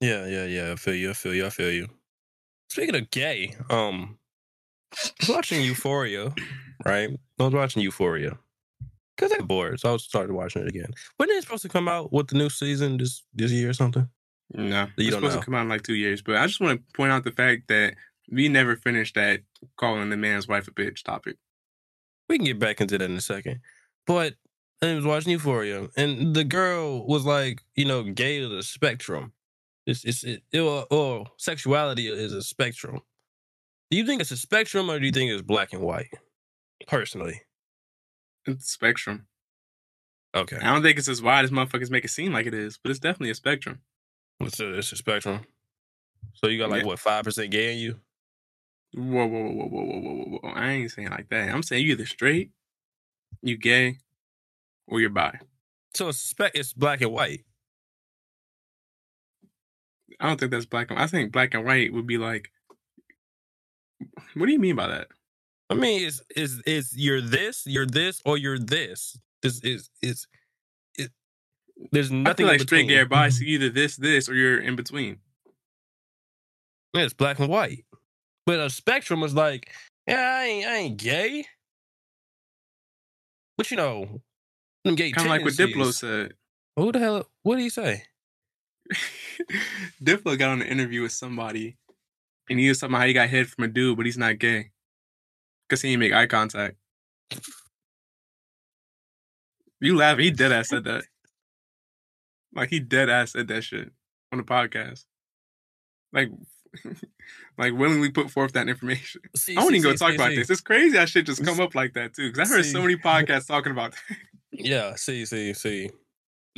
yeah, yeah, yeah. I feel you. I feel you. I feel you. Speaking of gay, um, I was watching Euphoria, right? I was watching Euphoria because I'm bored, so I started watching it again. When is it supposed to come out with the new season this this year or something? no, You it's supposed know. to come out in like two years. But I just want to point out the fact that we never finished that calling the man's wife a bitch topic. We can get back into that in a second. But I was watching Euphoria, and the girl was like, you know, gay is a spectrum. It's it's it, it or, or sexuality is a spectrum. Do you think it's a spectrum or do you think it's black and white? Personally, it's spectrum. Okay. I don't think it's as wide as motherfuckers make it seem like it is, but it's definitely a spectrum. It's a, it's a spectrum. So you got like yeah. what five percent gay in you? Whoa, whoa, whoa, whoa, whoa, whoa, whoa, whoa! I ain't saying like that. I'm saying you either straight, you gay, or you're bi. So it's spe- it's black and white. I don't think that's black and I think black and white would be like what do you mean by that? I mean, it's is is you're this, you're this, or you're this. This is is it. There's nothing like in straight gay bi, so either this, this, or you're in between. Yeah, it's black and white. But a spectrum is like, yeah, I ain't, I ain't gay. But you know, them gay Kind of like what Diplo said. Who the hell? What did he say? *laughs* Diplo got on an interview with somebody, and he was talking about how he got hit from a dude, but he's not gay because he didn't make eye contact. You laugh? He dead ass said that. Like he dead ass said that shit on the podcast. Like *laughs* like willingly put forth that information. *laughs* See, I won't see, even go see, talk about this. It's crazy how shit just come up like that too. Because I heard so many podcasts talking about that. Yeah, see, see, see.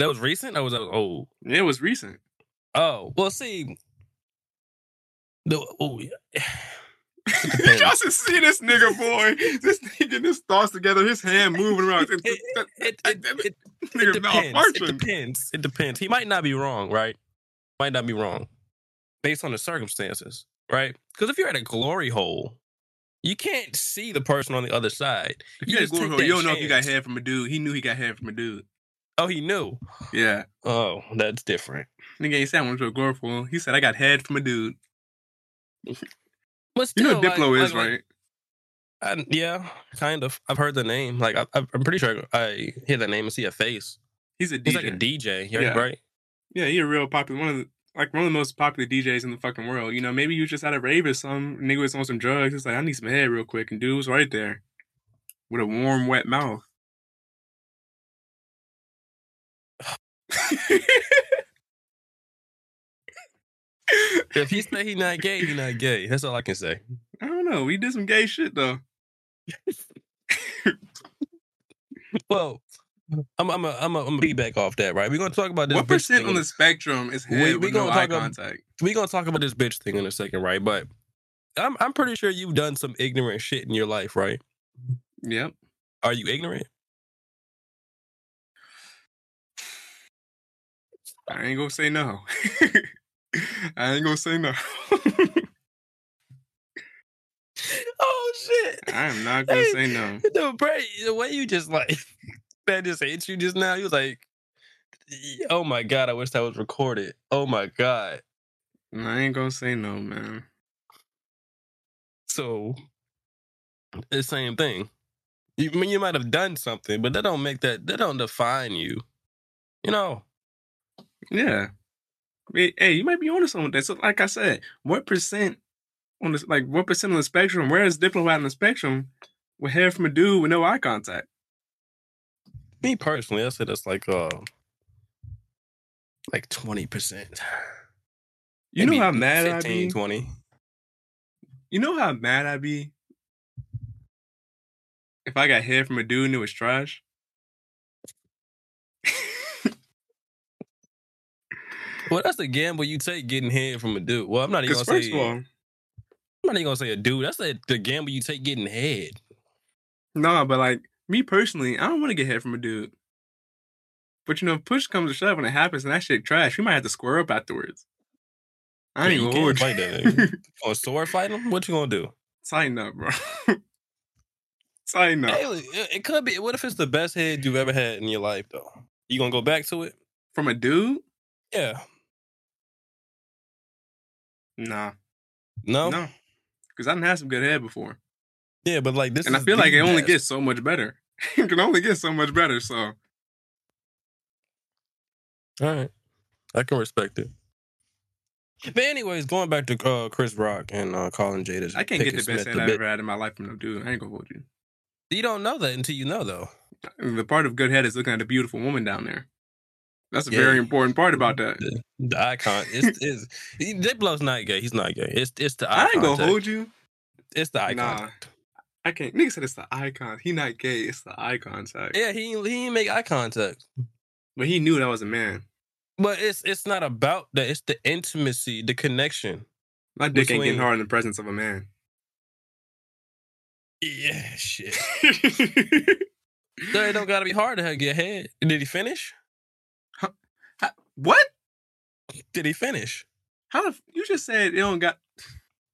That was recent. Or was that old? It was recent. Oh, well, see. The oh yeah. *sighs* Y'all should see this nigga, boy. This nigga getting his thoughts together, his hand moving around. It, it, it, it, *laughs* it, depends. It depends. It depends. He might not be wrong, right? Might not be wrong, based on the circumstances, right? Because if you're at a glory hole, you can't see the person on the other side. You you, just had take glory hole, you don't know if you got chance. head from a dude. He knew he got head from a dude. Oh, he knew. Yeah. Oh, that's different. Nigga ain't said I went to a glory hole. He said I got head from a dude. But You know what Diplo like- is, like- right? I, yeah, kind of. I've heard the name. Like I, I'm pretty sure I hear the name and see a face. He's a DJ. He's like a DJ, yeah, Yeah. right? Yeah, he a real popular one of the like one of the most popular DJs in the fucking world. You know, maybe you just had a rave or some nigga was on some drugs. It's like I need some head real quick, and dude was right there with a warm, wet mouth. If he say he not gay, he not gay. That's all I can say. I don't know. We did some gay shit though. *laughs* Well, I'm I'm a, I'm a, I'm a back off that, right? We're gonna talk about this. What percent on the spectrum is We- head we no gonna eye talk ab- contact? We're gonna talk about this bitch thing in a second, right? But I'm I'm pretty sure you've done some ignorant shit in your life, right? Yep. Are you ignorant? I ain't gonna say no. *laughs* I ain't gonna say no. *laughs* Oh shit! *laughs* I am not gonna Hey, say no. The, bra- the way you just like that just hit you just now. You was like, oh my god! I wish that was recorded. Oh my god! I ain't gonna say no, man. So the same thing. You I mean you might have done something, but that don't make that that don't define you. You know. Yeah. Hey, you might be onto something with that. So, like I said, what percent on this, like, what percent on the spectrum? Where is Diplo at on the spectrum with hair from a dude with no eye contact? Me personally, I say that's like uh like twenty percent. You know how mad I'd be? 20. You know how mad I'd be if I got hair from a dude and it was trash? *laughs* Well, that's the gamble you take getting head from a dude. Well, I'm not even gonna first say of all, I'm not even gonna say a dude. That's the, the gamble you take getting head. no, but like me personally, I don't want to get head from a dude. But you know, if push comes to shove when it happens and that shit trash, we might have to square up afterwards. I ain't Yeah, gonna hold can't you. *laughs* fight that nigga. Or sword fight him? What you gonna do? Tighten up, bro. *laughs* Tighten up. Hey, it it could be. What if it's the best head you've ever had in your life, though? You gonna go back to it? From a dude? Yeah. Nah. No. No. Because I done had some good head before. Yeah, but like this, and I feel like it only best. gets so much better. *laughs* it can only get so much better. So All right, I can respect it. But anyways, going back to uh, Chris Rock and uh, Colin Jada. I can't get the best head I've ever had in my life from no dude. I ain't gonna hold you. You don't know that until you know, though. The part of good head is looking at a beautiful woman down there. That's a Yeah, very important part about that. The, the icon. It's, it's Diplo's not gay. He's not gay. It's it's the eye I ain't gonna hold you. It's the eye Nah. contact. I can't. Nigga said it's the icon. He not gay. It's the eye contact. Yeah, he he didn't make eye contact. But he knew that was a man. But it's it's not about that. It's the intimacy, the connection. My dick ain't getting hard in the presence of a man. Yeah, shit. *laughs* So it don't gotta be hard to get head. Did he finish? What? Did he finish? How the? f- You just said it don't got.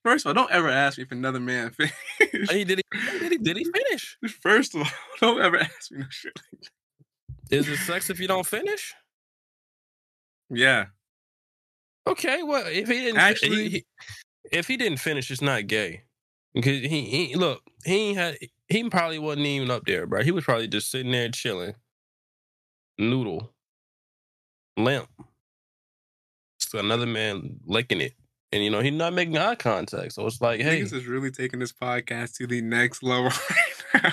First of all, don't ever ask me if another man *laughs* finished. He did he did he did he finish? First of all, *laughs* don't ever ask me no shit. like that. Is it sex if you don't finish? Yeah. Okay, well if he didn't Actually- he, he- if he didn't finish, it's not gay. Because he, he look, he had he probably wasn't even up there, bro. He was probably just sitting there chilling. Noodle. Limp. So another man licking it. And you know, he's not making eye contact. So it's like, hey, Niggas is really taking this podcast to the next level *laughs* right now.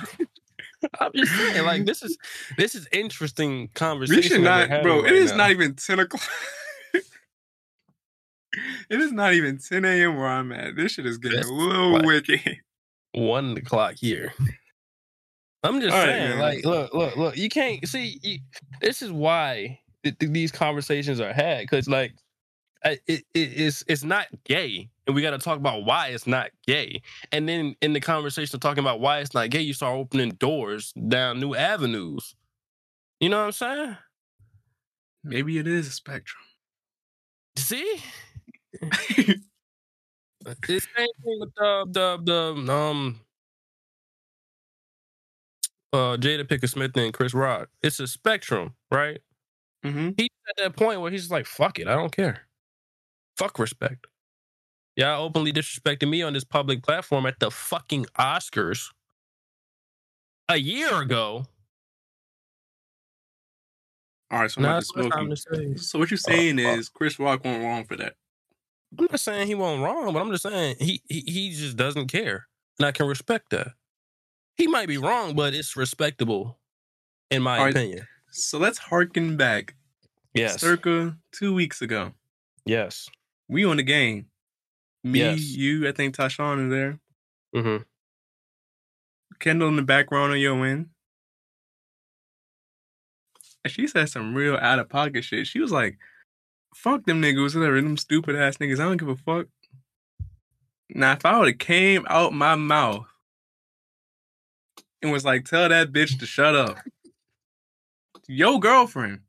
I'm just saying, like this is this is interesting conversation. We should not, bro. right it is now. not even 10 o'clock. *laughs* It is not even 10 a.m. where I'm at. This shit is getting That's a little like- wicked. One o'clock here. I'm just All right, saying, man. like, look, look, look. You can't see. You, this is why th- th- these conversations are had because, like, it, it, it's it's not gay, and we got to talk about why it's not gay. And then in the conversation of talking about why it's not gay, you start opening doors down new avenues. You know what I'm saying? Maybe it is a spectrum. See, *laughs* it's the same thing with the the the um uh Jada Pinkett Smith and Chris Rock. It's a spectrum, right? Mm-hmm. He's at that point where he's like, fuck it, I don't care. Fuck respect. Y'all openly disrespected me on this public platform at the fucking Oscars a year ago. All right, so Now about to it's my smoke time you. to say. So what you're saying fuck. is Chris Rock went wrong for that. I'm not saying he went wrong, but I'm just saying he he, he just doesn't care, and I can respect that. He might be wrong, but it's respectable, in my All right. opinion. So let's harken back Yes, circa two weeks ago. yes. We on the game. Me, Yes. you, I think Tashawn is there. Mm-hmm. Kendall in the background on your end. And she said some real out of pocket shit. She was like, fuck them niggas, whatever, them stupid ass niggas. I don't give a fuck. Now, if I would have came out my mouth and was like, tell that bitch to shut up. Your girlfriend.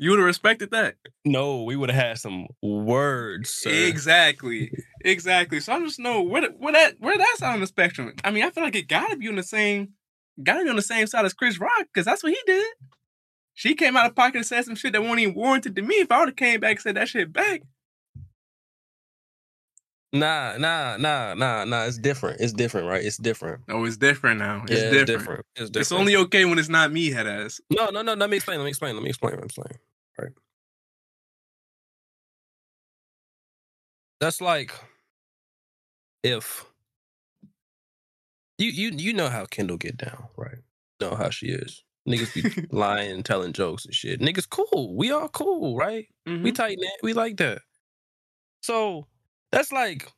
You would have respected that. No, we would have had some words, sir. Exactly. Exactly. So I just know where where that where that's on the spectrum. I mean, I feel like it gotta be on the same gotta be on the same side as Chris Rock, because that's what he did. She came out of pocket and said some shit that wasn't even warranted to me. If I would have came back and said that shit back, Nah, nah, nah, nah, nah. It's different. It's different, right? It's different. Oh, it's different now. It's, yeah, different. it's different. It's different. It's only okay when it's not me, head ass. no, no, no. Let me explain. Let me explain. Let me explain. Let me explain. Right. That's like if you you you know how Kendall get down, right? You know how she is. Niggas be *laughs* lying and telling jokes and shit. Niggas cool. We all cool, right? Mm-hmm. We tight knit. We like that. So that's like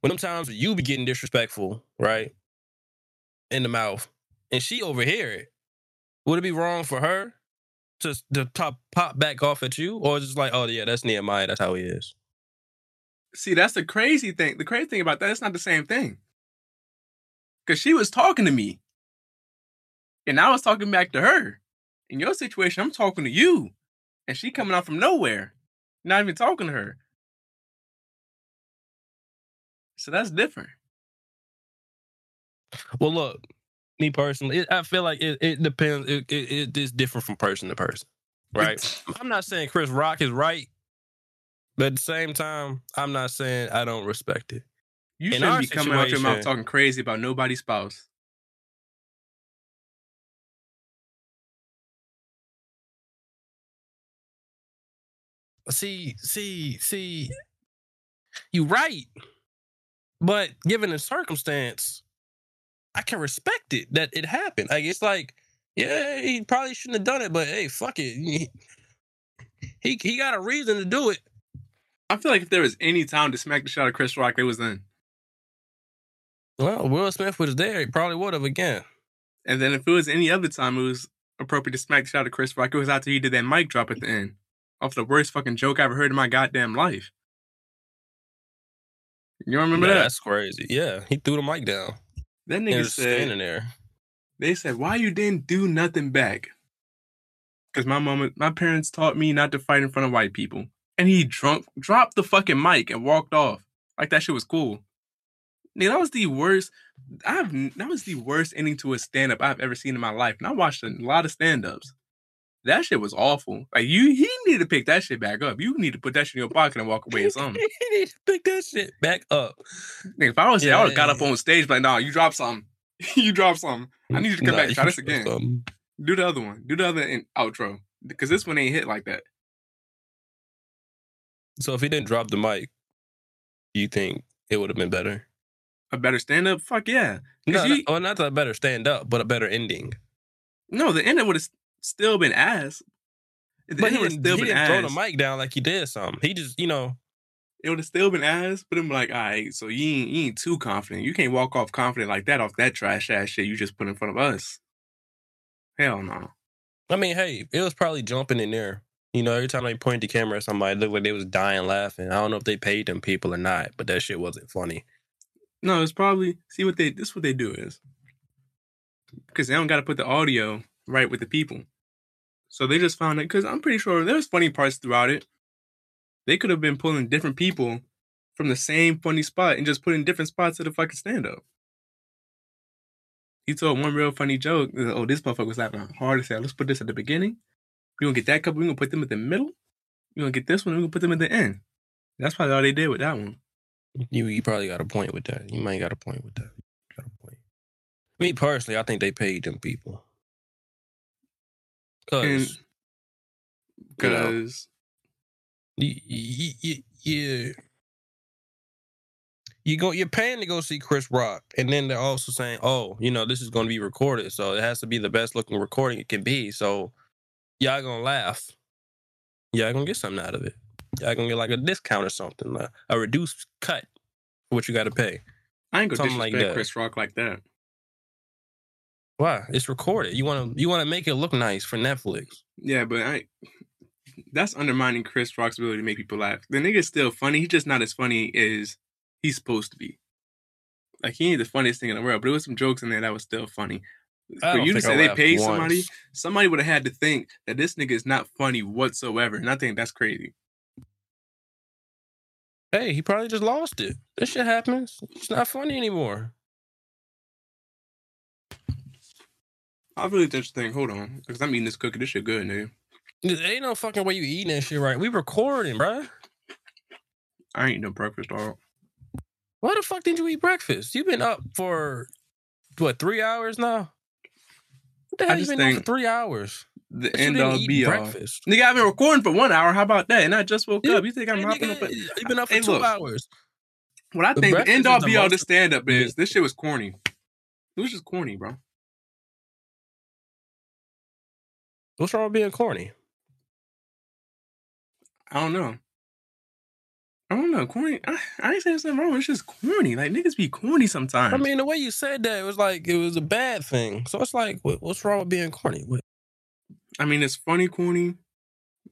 when them times you be getting disrespectful, right? In the mouth, and she overhear it. Would it be wrong for her to to pop back off at you, or just like, oh yeah, that's Nehemiah. That's how he is. See, that's the crazy thing. The crazy thing about that, it's not the same thing. Cause she was talking to me. And I was talking back to her. In your situation, I'm talking to you. And she coming out from nowhere. Not even talking to her. So that's different. Well, look, me personally, it, I feel like it, it depends. It, it, is different from person to person, right? *laughs* I'm not saying Chris Rock is right, but at the same time, I'm not saying I don't respect it. You In shouldn't be coming out your mouth talking crazy about nobody's spouse. See, see, see, you right. But given the circumstance, I can respect it that it happened. Like it's like, yeah, he probably shouldn't have done it, but hey, fuck it. He he, he got a reason to do it. I feel like if there was any time to smack the shot of Chris Rock, it was then. Well, Will Smith was there. He probably would have again. And then if it was any other time it was appropriate to smack the shot of Chris Rock, it was after he did that mic drop at the end. Off the worst fucking joke I ever heard in my goddamn life. You remember Yeah, that? That's crazy. Yeah, he threw the mic down. That nigga was standing said there. they said, Why you didn't do nothing back? Cause my mama my parents taught me not to fight in front of white people. And he drunk dropped the fucking mic and walked off. Like that shit was cool. Nigga, that was the worst. I've that was the worst ending to a stand up I've ever seen in my life. And I watched a lot of stand ups. That shit was awful. Like you, he need to pick that shit back up. You need to put that shit in your pocket and walk away or *laughs* something. he need to pick that shit back up. Nigga, if I was there, I would have got up on stage like, nah, you drop something. *laughs* you drop something. I mm, need you to come Nah, back and try this again. something. Do the other one. Do the other in outro. Because this one ain't hit like that. So if he didn't drop the mic, do you think it would have been better? A better stand up? Fuck yeah. No, you- not, well, not a better stand up, but a better ending. No, the ending would have still been asked. But he didn't, still he been didn't throw the mic down like he did something. He just, you know, it would have still been asked, But I'm like, all right, so you ain't, you ain't too confident. You can't walk off confident like that off that trash ass shit you just put in front of us. Hell no. I mean, hey, it was probably jumping in there. You know, every time they point the camera at somebody, it looked like they was dying laughing. I don't know if they paid them people or not, but that shit wasn't funny. No, it's probably see what they this what they do is because they don't got to put the audio right with the people. So they just found it because I'm pretty sure there's funny parts throughout it. They could have been pulling different people from the same funny spot and just putting different spots of the fucking stand up. He told one real funny joke. Like, Oh, this motherfucker was laughing hard as hell. Let's put this at the beginning. We're gonna get that couple, we're gonna put them at the middle. We're gonna get this one, we're gonna put them at the end. That's probably all they did with that one. You you probably got a point with that. You might got a point with that. Got a point. Me personally, I think they paid them people. Cause You know. Because you, you, you, you, go, you're paying to go see Chris Rock, and then they're also saying, "Oh, you know, this is going to be recorded, so it has to be the best looking recording it can be." So y'all gonna laugh. Y'all gonna get something out of it. Y'all gonna get like a discount or something, a, a reduced cut for what you got to pay. I ain't gonna Something disrespect that. Chris Rock like that. Why? It's recorded. You want to you want to make it look nice for Netflix. Yeah, but I that's undermining Chris Rock's ability to make people laugh. The nigga's still funny. He's just not as funny as he's supposed to be. Like he ain't the funniest thing in the world, but there was some jokes in there that was still funny. For you to say they paid somebody, somebody would have had to think that this nigga is not funny whatsoever, and I think that's crazy. Hey, he probably just lost it. This shit happens. It's not funny anymore. I really just think, hold on, because I'm eating this cookie. This shit good, nigga. There ain't no fucking way you eating that shit right. We recording, bro. I ain't no breakfast, dog. Why the fuck didn't you eat breakfast? You've been up for what three hours now? What the I hell you been up for three hours? The But end all be all. breakfast. Nigga, I've been recording for one hour. How about that? And I just woke Yeah, up. You think I'm Hey, hopping nigga, up? A- you been up for Hey, two look. hours. What I The think the end all be all the stand up is this shit was corny. It was just corny, bro. What's wrong with being corny? I don't know. I don't know. Corny. I, I ain't saying something wrong. It's just corny. Like niggas be corny sometimes. I mean, the way you said that, it was like it was a bad thing. So it's like, what, what's wrong with being corny? What- I mean, it's funny corny,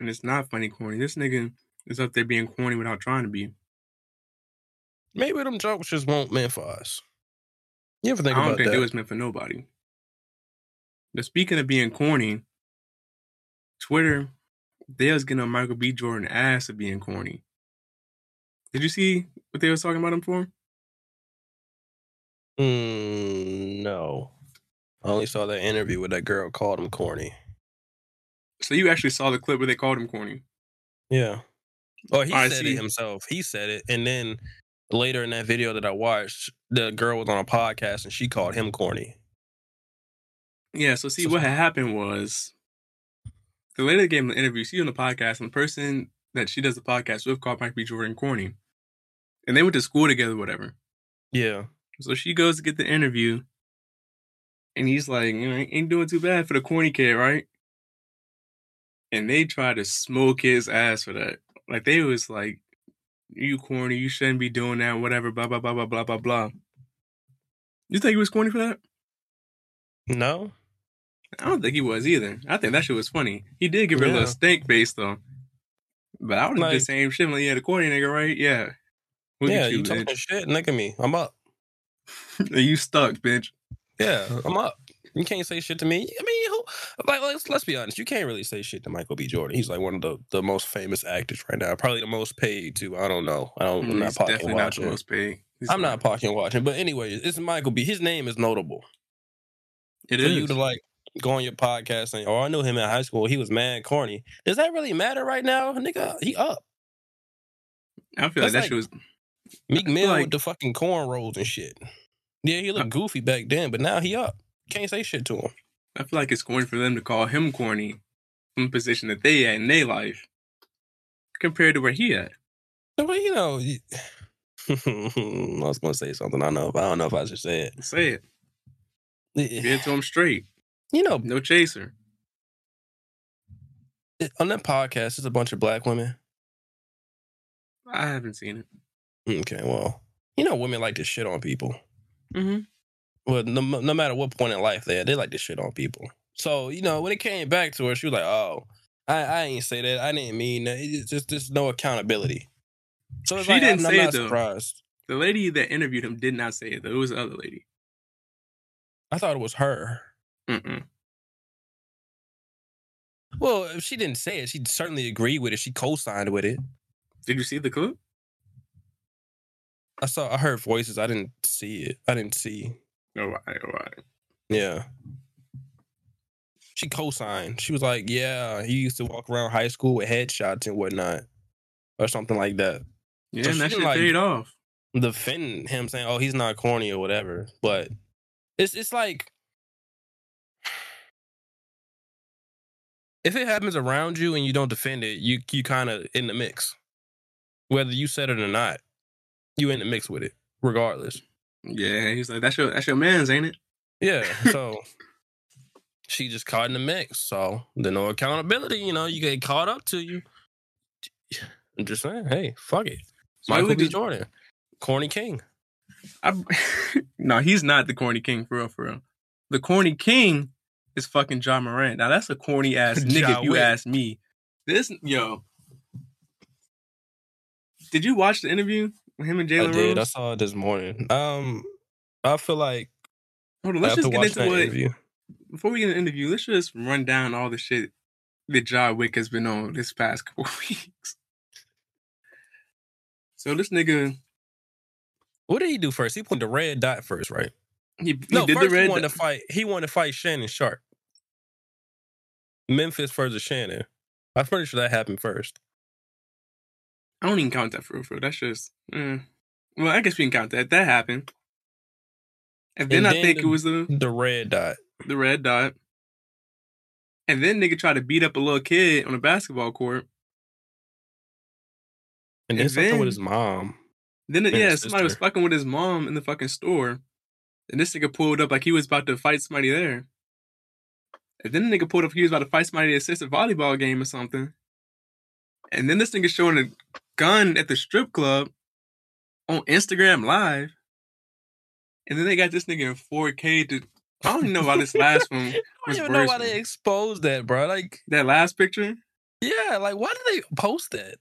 and it's not funny corny. This nigga is up there being corny without trying to be. Maybe them jokes just won't meant for us. You ever think? I don't about think that? it was meant for nobody. But speaking of being corny, Twitter, they was getting on Michael B. Jordan ass for being corny. Did you see what they was talking about him for? Mm, no. I only saw that interview where that girl called him corny. So you actually saw the clip where they called him corny. Yeah. Oh, he I said see. it himself. He said it. And then later in that video that I watched, the girl was on a podcast and she called him corny. Yeah, so see So- what had happened was the lady that gave him the interview, she on the podcast, and the person that she does the podcast with called Mike B. Jordan corny. And they went to school together, whatever. Yeah. So she goes to get the interview, and he's like, you know, ain't doing too bad for the corny kid, right? And they try to smoke his ass for that. Like they was like, you corny, you shouldn't be doing that, whatever, blah blah blah blah blah blah blah. You think he was corny for that? No? I don't think he was either. I think that shit was funny. He did give her a little stink face though. But I would have Like- the same shit. Like, yeah, the corny nigga, right? Yeah. Look yeah, you, you, talking shit? Look at me. I'm up. *laughs* you stuck, bitch. Yeah, I'm up. You can't say shit to me. I mean, who, like, let's let's be honest. You can't really say shit to Michael B. Jordan. He's like one of the, the most famous actors right now. Probably the most paid too. I don't know. I don't. I'm mm, not definitely not the watching. most paid. He's I'm not pocket watching. But anyway, it's Michael B. His name is notable. It for is. you to like go on your podcast and oh, I knew him in high school. He was mad corny. Does that really matter right now, nigga? He up. I feel like that like- shit was. Meek Mill like- with the fucking cornrows and shit. Yeah, he looked goofy back then, but now he up. Can't say shit to him. I feel like it's corny for them to call him corny from the position that they at in their life compared to where he at. Well, you know, you- *laughs* I was gonna say something. I don't know. If, I don't know if I should say it. Say it. Get it to him straight. You know, No chaser. on that podcast, there's a bunch of black women. I haven't seen it. Okay, well, you know, women like to shit on people. Mm-hmm. Well, no, no matter what point in life they are, they like to shit on people. So you know, when it came back to her, she was like, "Oh, I, I ain't say that. I didn't mean that. It's just there's no accountability." So She like, didn't I'm, say I'm it, not though. surprised. The lady that interviewed him did not say it though. It was the other lady. I thought it was her. Mm-mm. Well, if she didn't say it, she certainly agreed with it. She co-signed with it. Did you see the clip? I saw. I heard voices. I didn't see it. I didn't see. Oh, right, oh, right. Yeah. She co-signed. She was like, "Yeah, he used to walk around high school with headshots and whatnot, or something like that." Yeah, So and that shit like- paid off. defend him saying, "Oh, he's not corny or whatever." But it's it's like if it happens around you and you don't defend it, you you kind of in the mix, whether you said it or not. You in the mix with it, regardless. Yeah, he's like, that's your that's your man's, ain't it? Yeah. *laughs* So she just caught in the mix. So there's no accountability. You know, you get caught up to you. I'm just saying, hey, fuck it. So Michael B. Jordan, corny king. I, *laughs* no, he's not the corny king for real, for real. The corny king is fucking Ja Morant. Now that's a corny *laughs* ass nigga if you Wick. ask me. This yo, did you watch the interview with him and I Jalen did. I saw it this morning. Um, I feel like Hold on, let's just get into what interview, before we get into the interview. Let's just run down all the shit that John Wick has been on this past *laughs* couple weeks. So this nigga, what did he do first? He put the red dot first, right? he, he No, did first the red. he wanted to fight. He wanted to fight Shannon Sharpe. Memphis versus Shannon. I'm pretty sure that happened first. I don't even count that for real, for real. That's just. eh. Well, I guess we can count that. That happened. And then And I think the- it was the The red dot. the red dot. And then nigga tried to beat up a little kid on a basketball court. And then And something with his mom. Then yeah, somebody was fucking with his mom in the fucking store. And this nigga pulled up like he was about to fight somebody there. And then the nigga pulled up he was about to fight somebody at assist a volleyball game or something. And then this nigga showing a gun at the strip club on Instagram Live. And then they got this nigga in 4K to I don't even know why this last one *laughs* I don't even know why they man. exposed that, bro. Like, That last picture, yeah, like why did they post that?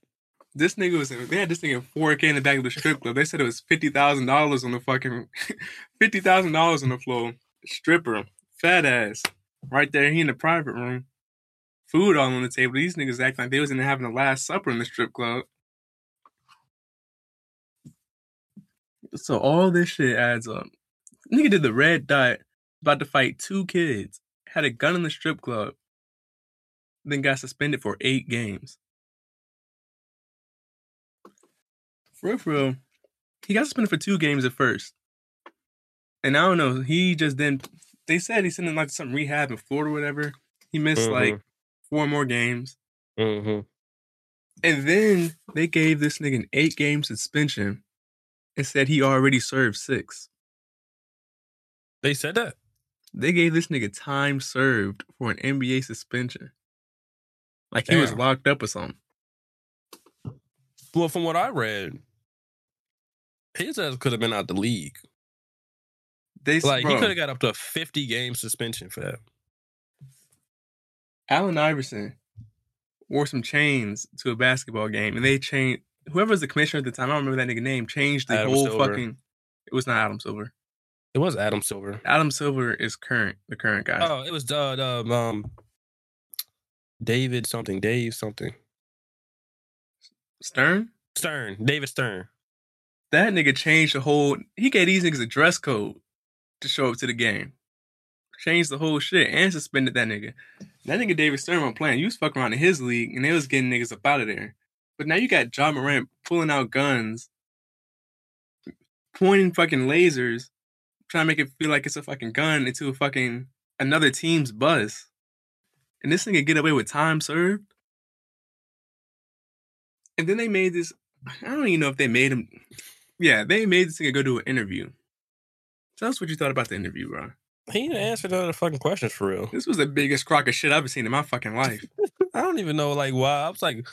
this nigga was they had this nigga in 4K in the back of the strip club. They said it was fifty thousand dollars on the fucking *laughs* fifty thousand dollars on the floor. Stripper, fat ass, right there. He in the private room, food all on the table. These niggas acting like they was in having the last supper in the strip club. So all this shit adds up. Nigga did the red dot, about to fight two kids, had a gun in the strip club, then got suspended for eight games. For real, for real, he got suspended for two games at first. And I don't know, he just then, they said he's in like some rehab in Florida or whatever. He missed Mhm. like four more games. Mm-hmm. And then they gave this nigga an eight game suspension and said he already served six. They said that. They gave this nigga time served for an NBA suspension. Like he was locked up or something. Well, from what I read, his ass could have been out the league. They Like he could have got up to a 50 game suspension for that. Allen Iverson wore some chains to a basketball game, and they changed whoever was the commissioner at the time. I don't remember that nigga name. Changed the Adam whole Silver. fucking. It was not Adam Silver. It was Adam Silver. Adam Silver is current, the current guy. Oh, it was uh, the um David something, Dave something. Stern. Stern, David Stern. That nigga changed the whole. He gave these niggas a dress code to show up to the game. Changed the whole shit and suspended that nigga. That nigga David Stern wasn't playing. You was fucking around in his league and they was getting niggas up out of there. But now you got Ja Morant pulling out guns, pointing fucking lasers, trying to make it feel like it's a fucking gun into a fucking another team's bus. And this nigga get away with time served. And then they made this. I don't even know if they made him. Yeah, they made this nigga go do an interview. Tell us what you thought about the interview, bro. He didn't answer none of the fucking questions for real. This was the biggest crock of shit I've ever seen in my fucking life. *laughs* I don't even know like why. I was like,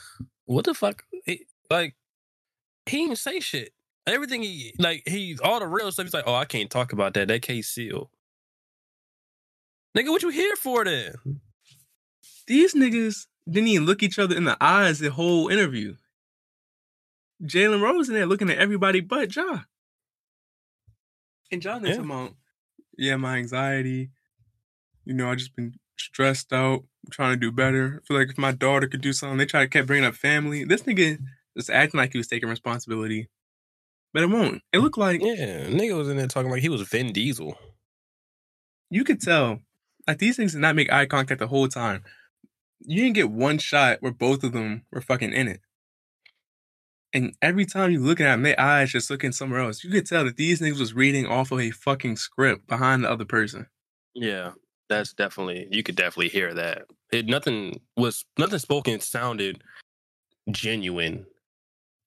what the fuck? He- like, he didn't say shit. Everything he like, he all the real stuff. He's like, oh, I can't talk about that. That case sealed. Nigga, what you here for then? These niggas didn't even look each other in the eyes the whole interview. Jalen Rose in there looking at everybody but Ja. And John Yeah. yeah. about, yeah, my anxiety. You know, I just been stressed out, trying to do better. I feel like if my daughter could do something, they try to keep bringing up family. This nigga is acting like he was taking responsibility, but it won't. It looked like Yeah, nigga was in there talking like he was Vin Diesel. you could tell, like these things did not make eye contact the whole time. You didn't get one shot where both of them were fucking in it. And every time you look at them, their eyes just looking somewhere else. You could tell that these niggas was reading off of a fucking script behind the other person. Yeah, that's definitely you could definitely hear that. It nothing was nothing spoken sounded genuine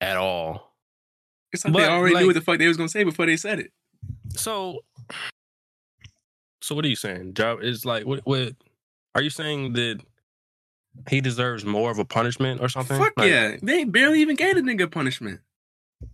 at all. It's like But, they already like- knew what the fuck they was gonna say before they said it. So, so what are you saying? Job is like what? What are you saying that he deserves more of a punishment or something? Fuck Like, yeah. They barely even gave the nigga punishment.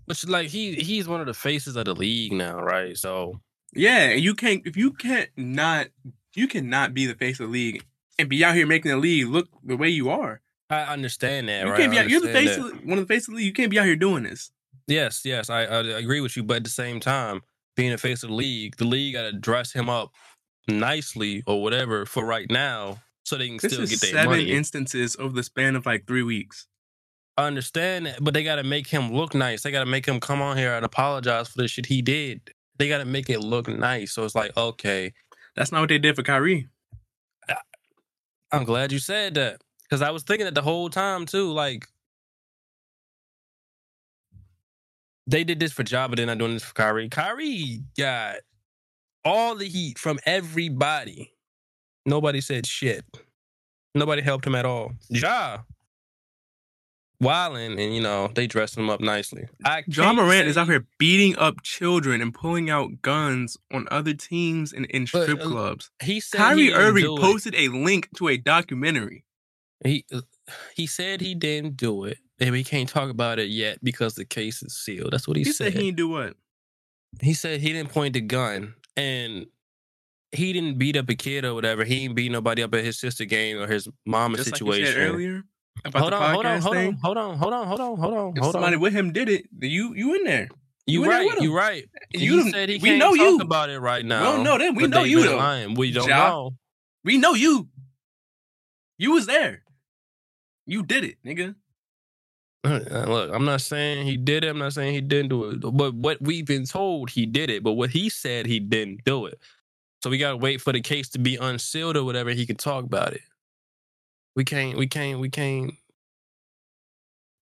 But like he he's one of the faces of the league now, right? So Yeah, and you can't if you can't not you cannot be the face of the league and be out here making the league look the way you are. I understand that, You right? can't be out, you're the face that. of one of the face of the league. You can't be out here doing this. Yes, yes, I, I agree with you. But at the same time, being the face of the league, the league got to dress him up nicely or whatever for right now, so they can This still is get their seven money. instances over the span of like three weeks. I understand that, but they got to make him look nice. They got to make him come on here and apologize for the shit he did. They got to make it look nice. So it's like, okay, That's not what they did for Kyrie. I'm glad you said that because I was thinking that the whole time too. Like they did this for Ja, but they're not doing this for Kyrie. Kyrie got all the heat from everybody. Nobody said shit. Nobody helped him at all. Ja, wilding, and you know they dressed him up nicely. I Ja Morant is out here beating up children and pulling out guns on other teams and in But, strip uh, clubs. He said Kyrie he Irving do it. posted a link to a documentary. He uh, he said he didn't do it, and we can't talk about it yet because the case is sealed. That's what he, said. He said. said he didn't do what? he said he didn't point the gun, and he didn't beat up a kid or whatever. He didn't beat nobody up at his sister game or his mama Just situation. like you earlier hold on, hold on, hold on, hold on, hold on, hold on, hold on, hold somebody on. with him did it, you you in there. You you right, you right. You he said he we can't know talk you. about it right now. don't know them. We know you, though. lying. We don't Ja. know. We know you. You was there. You did it, nigga. *laughs* Uh, Look, I'm not saying he did it. I'm not saying he didn't do it. But what we've been told, he did it. But what he said, he didn't do it. So we gotta wait for the case to be unsealed or whatever. He can talk about it. We can't. We can't. We can't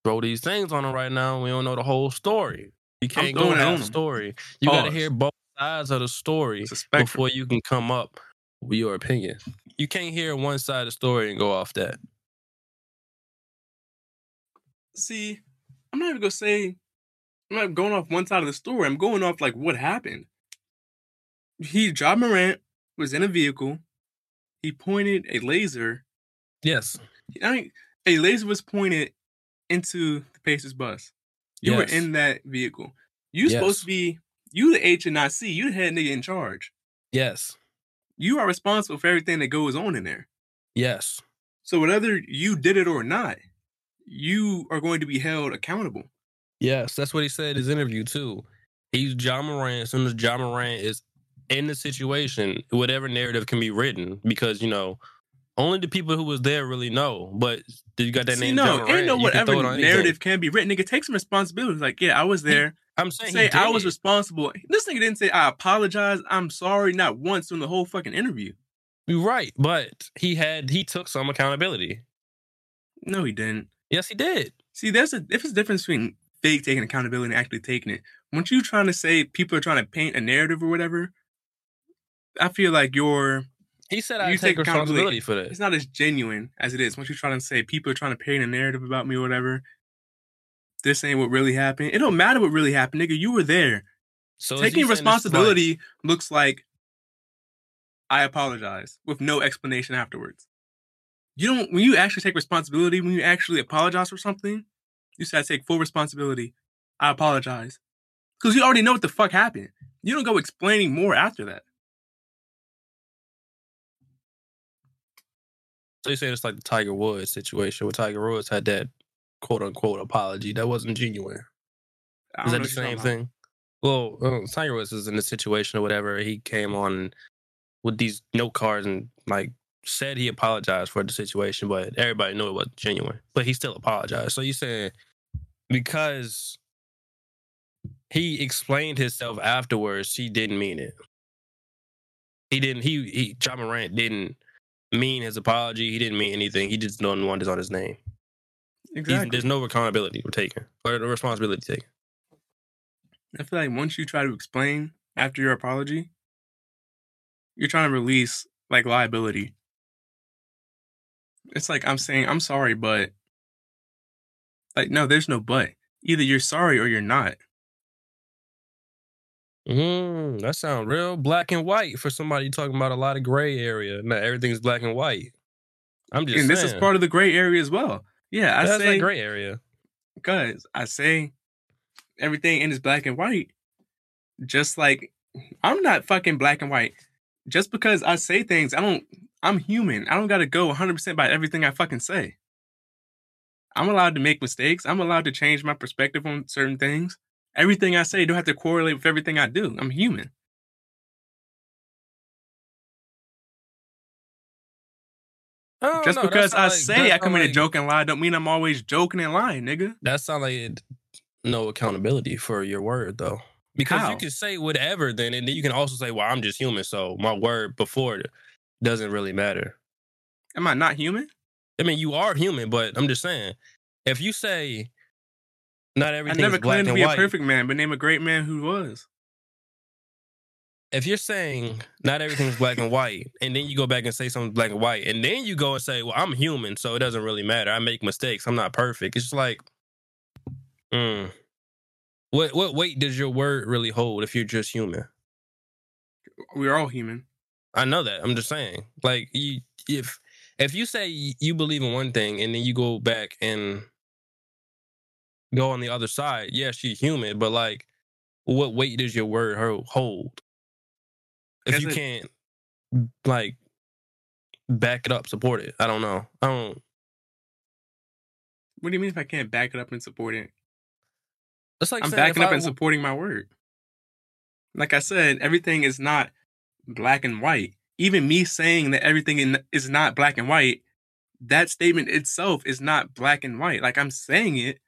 throw these things on him right now. We don't know the whole story. You can't go throwing it on half him. story. You gotta hear both sides of the story It's a spectrum. before you can come up with your opinion. You can't hear one side of the story and go off that. See, I'm not even gonna say I'm not going off one side of the story. I'm going off like what happened. He Ja Morant was in a vehicle. He pointed a laser. Yes. I mean, a laser was pointed into the Pacers bus. You Yes. were in that vehicle. You supposed to be you the H and not C. You the head nigga in charge. Yes. You are responsible for everything that goes on in there. Yes. So whether you did it or not, you are going to be held accountable. Yes, that's what he said in his interview too. He's Ja Morant. As soon as Ja Morant is in the situation, whatever narrative can be written, because you know only the people who was there really know. But did you got that See, name, no, John ain't no can whatever narrative can be written. Nigga, take some responsibility. Like, yeah, I was there. I'm saying Say I was responsible. This nigga didn't say I apologize. I'm sorry. Not once in the whole fucking interview. You're right, but he had he took some accountability. No, he didn't. Yes, he did. See, there's a there's a difference between fake taking accountability and actually taking it. Once you trying to say people are trying to paint a narrative or whatever, I feel like you're He said I You take take responsibility for that. it's not as genuine as it is. Once you're trying to say people are trying to paint a narrative about me or whatever, this ain't what really happened. It don't matter what really happened, nigga. You were there. So Taking saying this is like- responsibility looks like I apologize with no explanation afterwards. You don't when you actually take responsibility, when you actually apologize for something, you say I take full responsibility. I apologize. Because you already know what the fuck happened. You don't go explaining more after that. So you say it's like the Tiger Woods situation where Tiger Woods had that quote unquote apology that wasn't genuine. Is that the same thing? Well, Tiger Woods is in a situation or whatever. He came on with these note cards and like said he apologized for the situation, but everybody knew it wasn't genuine. But he still apologized. So you saying because he explained himself afterwards, he didn't mean it. He didn't. He he. Ja Morant didn't mean his apology. He didn't mean anything. He just don't want this on his name. Exactly. There's no accountability taken or the responsibility taken. I feel like once you try to explain after your apology, you're trying to release like liability. It's like I'm saying I'm sorry, but like no, there's no but. Either you're sorry or you're not. Mm, that sounds real black and white for somebody talking about a lot of gray area. Not everything's black and white. I'm just and this is part of the gray area as well. Yeah, I That's say gray area. because I say everything in is black and white. Just like I'm not fucking black and white. Just because I say things, I don't. I'm human. I don't gotta go 100 percent by everything I fucking say. I'm allowed to make mistakes. I'm allowed to change my perspective on certain things. Everything I say don't have to correlate with everything I do. I'm human. Just because I like- say I come in a like- joke and lie, don't mean I'm always joking and lying, nigga. That sounds like it- no accountability for your word though. Because How? you can say whatever then, and then you can also say, "Well, I'm just human, so my word before it doesn't really matter." Am I not human? I mean, you are human, but I'm just saying, if you say not I everything never is black and white. I never claimed to be a perfect man, but name a great man who was. if you're saying not everything's black and white, and then you go back and say something's black and white, and then you go and say, "Well, I'm human, so it doesn't really matter. I make mistakes. I'm not perfect." It's just like, mm, what what weight does your word really hold if you're just human? We're all human. I know that. I'm just saying, like, you, if if you say you believe in one thing, and then you go back and go on the other side, yes, you're human, but like, what weight does your word hold? If you can't like back it up, support it. I don't know. I don't. What do you mean if I can't back it up and support it? It's like I'm backing up I and supporting my word. Like I said, everything is not black and white. Even me saying that everything in, is not black and white, that statement itself is not black and white. Like I'm saying it,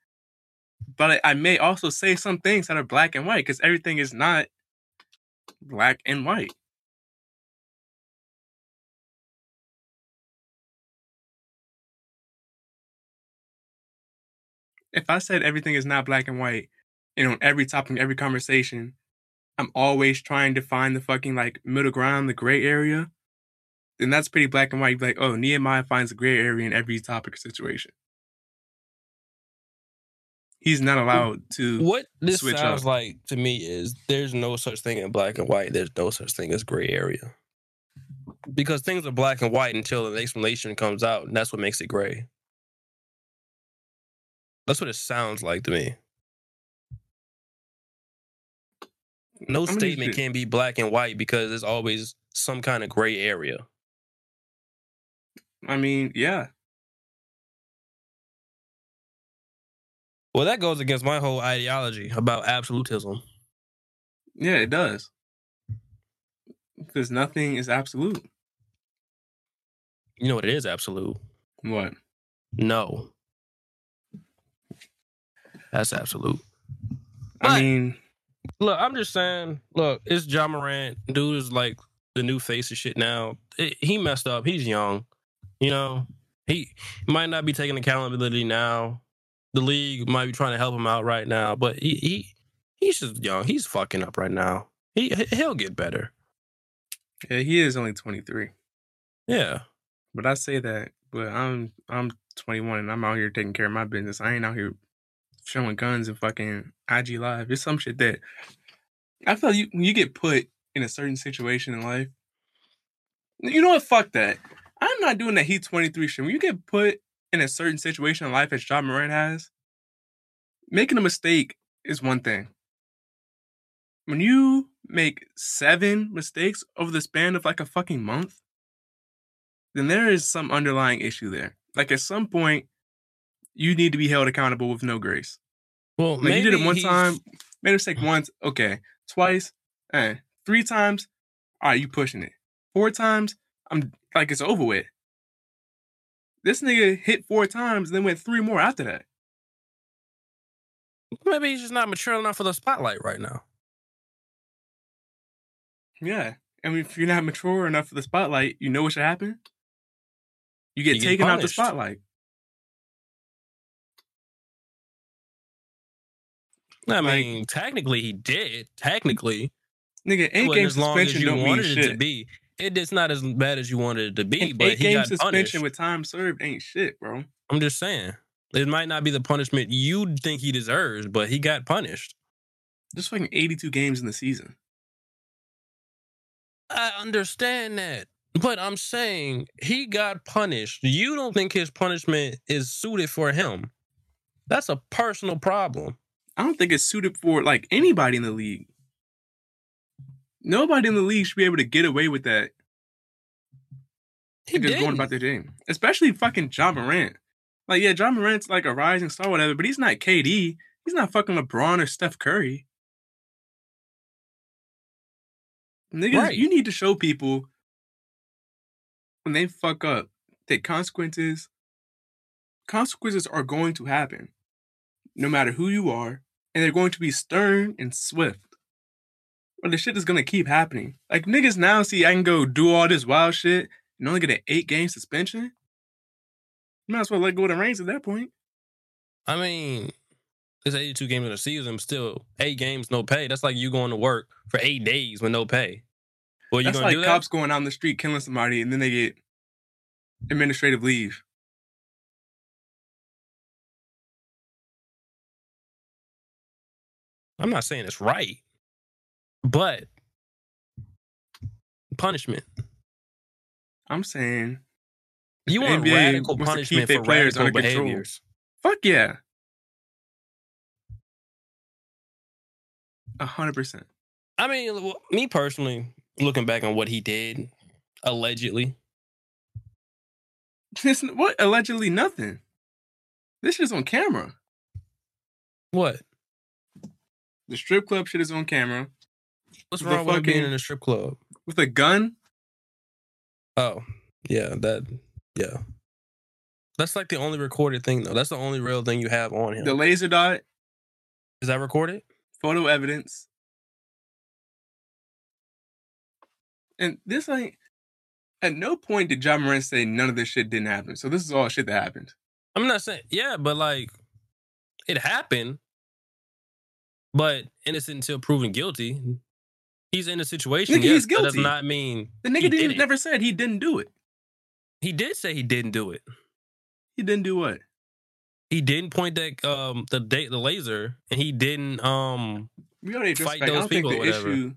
but I, I may also say some things that are black and white because everything is not black and white. If I said everything is not black and white, and on every topic, every conversation, I'm always trying to find the fucking like middle ground, the gray area, then that's pretty black and white. You'd be like, oh, Nehemiah finds a gray area in every topic or situation. He's not allowed to. what this sounds up. like to me is there's no such thing in black and white. There's no such thing as gray area. Because things are black and white until an explanation comes out, and that's what makes it gray. That's what it sounds like to me. No I'm statement can be black and white because there's always some kind of gray area. I mean, yeah. Well, that goes against my whole ideology about absolutism. Yeah, it does. Because nothing is absolute. You know what it is absolute? What? No. That's absolute. I mean, Look, I'm just saying, look, it's Ja Morant. Dude is like the new face of shit now. It- he messed up. He's young. You know, he might not be taking accountability now. The league might be trying to help him out right now, but he, he he's just young. He's fucking up right now. He he'll get better. yeah, he is only 23. Yeah. But I say that, but I'm I'm 21 and I'm out here taking care of my business. I ain't out here showing guns and fucking IG live. It's some shit that I feel you when you get put in a certain situation in life. You know what? Fuck that. I'm not doing that. He 23 shit. When you get put in a certain situation in life as Ja Morant has, making a mistake is one thing. When you make seven mistakes over the span of like a fucking month, then there is some underlying issue there. Like at some point, you need to be held accountable with no grace. Well, Like you did it one he's- time, made a mistake once, okay. Twice, eh. Three times, all right, you pushing it. Four times, I'm like it's over with. This nigga hit four times, and then went three more after that. Maybe he's just not mature enough for the spotlight right now. Yeah. I mean, if you're not mature enough for the spotlight, you know what should happen? You get You get taken out the spotlight. I Like- mean, technically he did. Technically, Nigga, eight game as long as suspension you don't mean wanted it to be. It is not as bad as you wanted it to be, but eight he game got suspension punished. with time served ain't shit, bro. I'm just saying. It might not be the punishment you think he deserves, but he got punished. Just fucking 82 games in the season. I understand that. But I'm saying he got punished. You don't think his punishment is suited for him. That's a personal problem. I don't think it's suited for like anybody in the league. Nobody in the league should be able to get away with that. He just going didn't. about their game. Especially fucking Ja Morant. Like, yeah, Ja Morant's like a rising star, whatever, but he's not KD. He's not fucking LeBron or Steph Curry. Niggas, Right. you need to show people when they fuck up that consequences consequences are going to happen no matter who you are and they're going to be stern and swift or the shit is to keep happening like niggas now see i can go do all this wild shit and only get an eight game suspension You might as well let go of the reins at that point I mean, it's 82 games in a season, still eight games, no pay. That's like you going to work for eight days with no pay. Well, you that's gonna like do that? cops going out in the street killing somebody and then they get administrative leave I'm not saying it's right, but punishment. i'm saying You want NBA radical punishment for players radical control. behaviors. fuck yeah a hundred percent I mean, me personally, looking back on what he did, allegedly, This what allegedly nothing. This shit's on camera. what? The strip club shit is on camera What's wrong with being in a strip club? with a gun. Oh, yeah, that, yeah. That's like the only recorded thing, though. That's the only real thing you have on him. The laser dot, Is that recorded? photo evidence, and this ain't. At no point did Ja Morant say none of this shit didn't happen. So this is all shit that happened. I'm not saying, yeah, but like, it happened, but innocent until proven guilty. He's in a situation. Nigga, yes, he's That does not mean The nigga didn't did never said he didn't do it. He did say he didn't do it. He didn't do what? He didn't point that um the date the laser, and he didn't um We already Fight fact. Those people the or whatever. issue.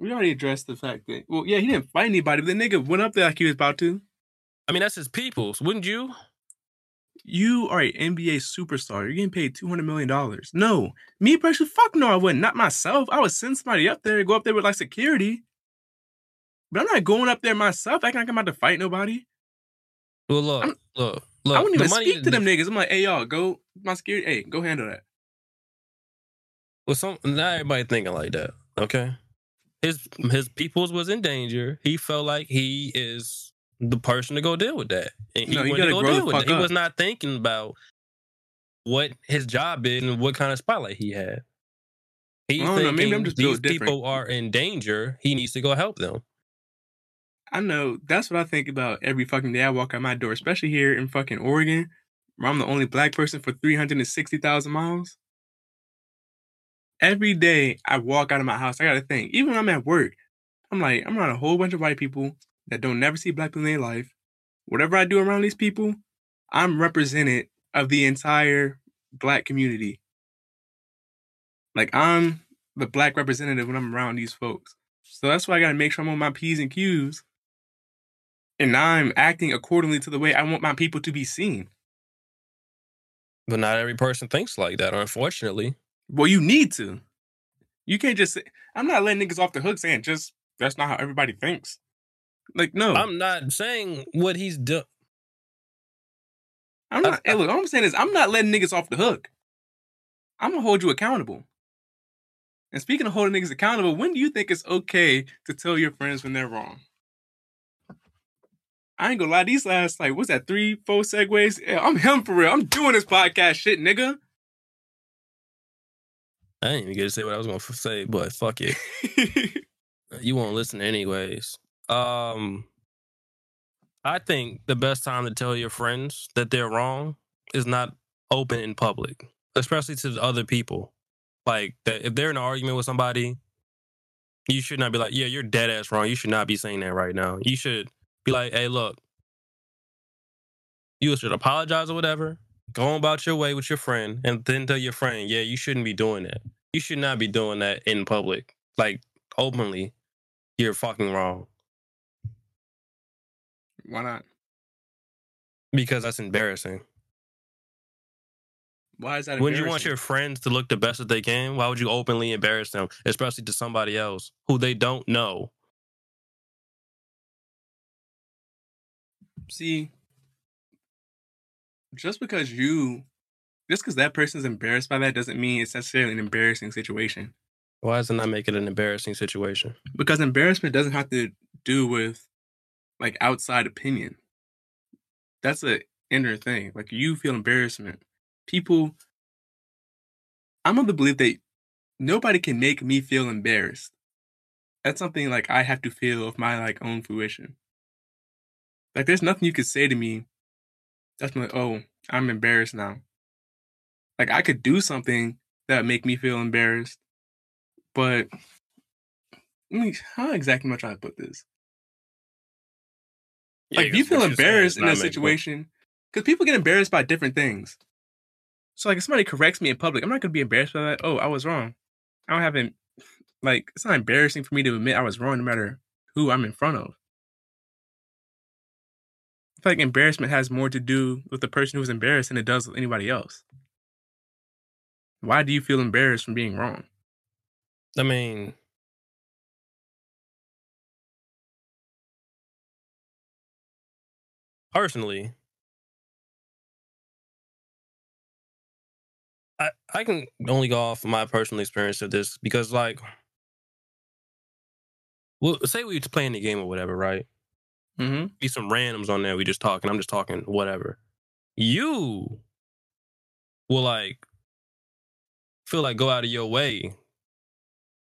We already addressed the fact that well, yeah, he didn't fight anybody, but the nigga went up there like he was about to. I mean that's his people's, wouldn't you? You are an NBA superstar. You're getting paid two hundred million dollars. No, me personally, fuck no, I wouldn't. Not myself. I would send somebody up there, go up there with like security. But I'm not going up there myself. I can't come out to fight nobody. Well, look, I'm- look, look. I wouldn't even money- speak to them niggas. I'm like, hey y'all, go my security. Hey, go handle that. Well, some not everybody thinking like that. Okay, his his people's was in danger. He felt like he is the person to go deal with that, and he No, went to go deal with it. He was not thinking about what his job is and what kind of spotlight he had. He I don't know, maybe I'm thinking just these people are in danger. He needs to go help them. I know that's what I think about every fucking day I walk out my door, especially here in fucking Oregon, where I'm the only black person for 360,000 miles. Every day I walk out of my house, I gotta think, even when I'm at work, I'm like, I'm around a whole bunch of white people that don't never see black people in their life. Whatever I do around these people, I'm represented of the entire black community. Like I'm the black representative when I'm around these folks. So that's why I gotta make sure I'm on my P's and Q's and I'm acting accordingly to the way I want my people to be seen. But not every person thinks like that, unfortunately. Well, you need to. You can't just say, I'm not letting niggas off the hook saying just that's not how everybody thinks. Like, no. I'm, not saying what he's done. I'm not hey, look, all I'm saying is I'm not letting niggas off the hook. I'm gonna hold you accountable. And speaking of holding niggas accountable, when do you think it's okay to tell your friends when they're wrong? I ain't gonna lie, these last like what's that, three, four segues? Yeah, I'm him for real. I'm doing this podcast shit, nigga. I didn't even get to say what I was gonna say, but fuck it. *laughs* you won't listen anyways. Um, I think the best time to tell your friends that they're wrong is not open in public, especially to the other people. Like that, if they're in an argument with somebody, you should not be like, "Yeah, you're dead ass wrong." You should not be saying that right now. You should be like, "Hey, look, you should apologize or whatever. Go about your way with your friend, and then tell your friend, yeah, you shouldn't be doing that. You should not be doing that in public, like openly. You're fucking wrong Why not? because that's embarrassing. Why is that? Embarrassing? When you want your friends to look the best that they can, why would you openly embarrass them, especially to somebody else who they don't know? see, just because you, just because that person's embarrassed by that doesn't mean it's necessarily an embarrassing situation. Why does it not make it an embarrassing situation? Because embarrassment doesn't have to do with like outside opinion. That's a inner thing. Like you feel embarrassment. People, I'm of the belief that nobody can make me feel embarrassed. That's something like I have to feel of my like own fruition. Like there's nothing you could say to me that's like, oh, I'm embarrassed now. Like I could do something that make me feel embarrassed, but let me how exactly much I put this? Like, if you feel embarrassed in that situation, because people get embarrassed by different things. So, like, if somebody corrects me in public, I'm not going to be embarrassed by that. Oh, I was wrong. I don't have an, like, it's not embarrassing for me to admit I was wrong no matter who I'm in front of. I feel like embarrassment has more to do with the person who's embarrassed than it does with anybody else. Why do you feel embarrassed from being wrong? I mean, personally, I I can only go off my personal experience of this because, like, well, say we was playing the game or whatever, right? Mm-hmm. Be some randoms on there. We just talking. I'm just talking, whatever. You will like feel like go out of your way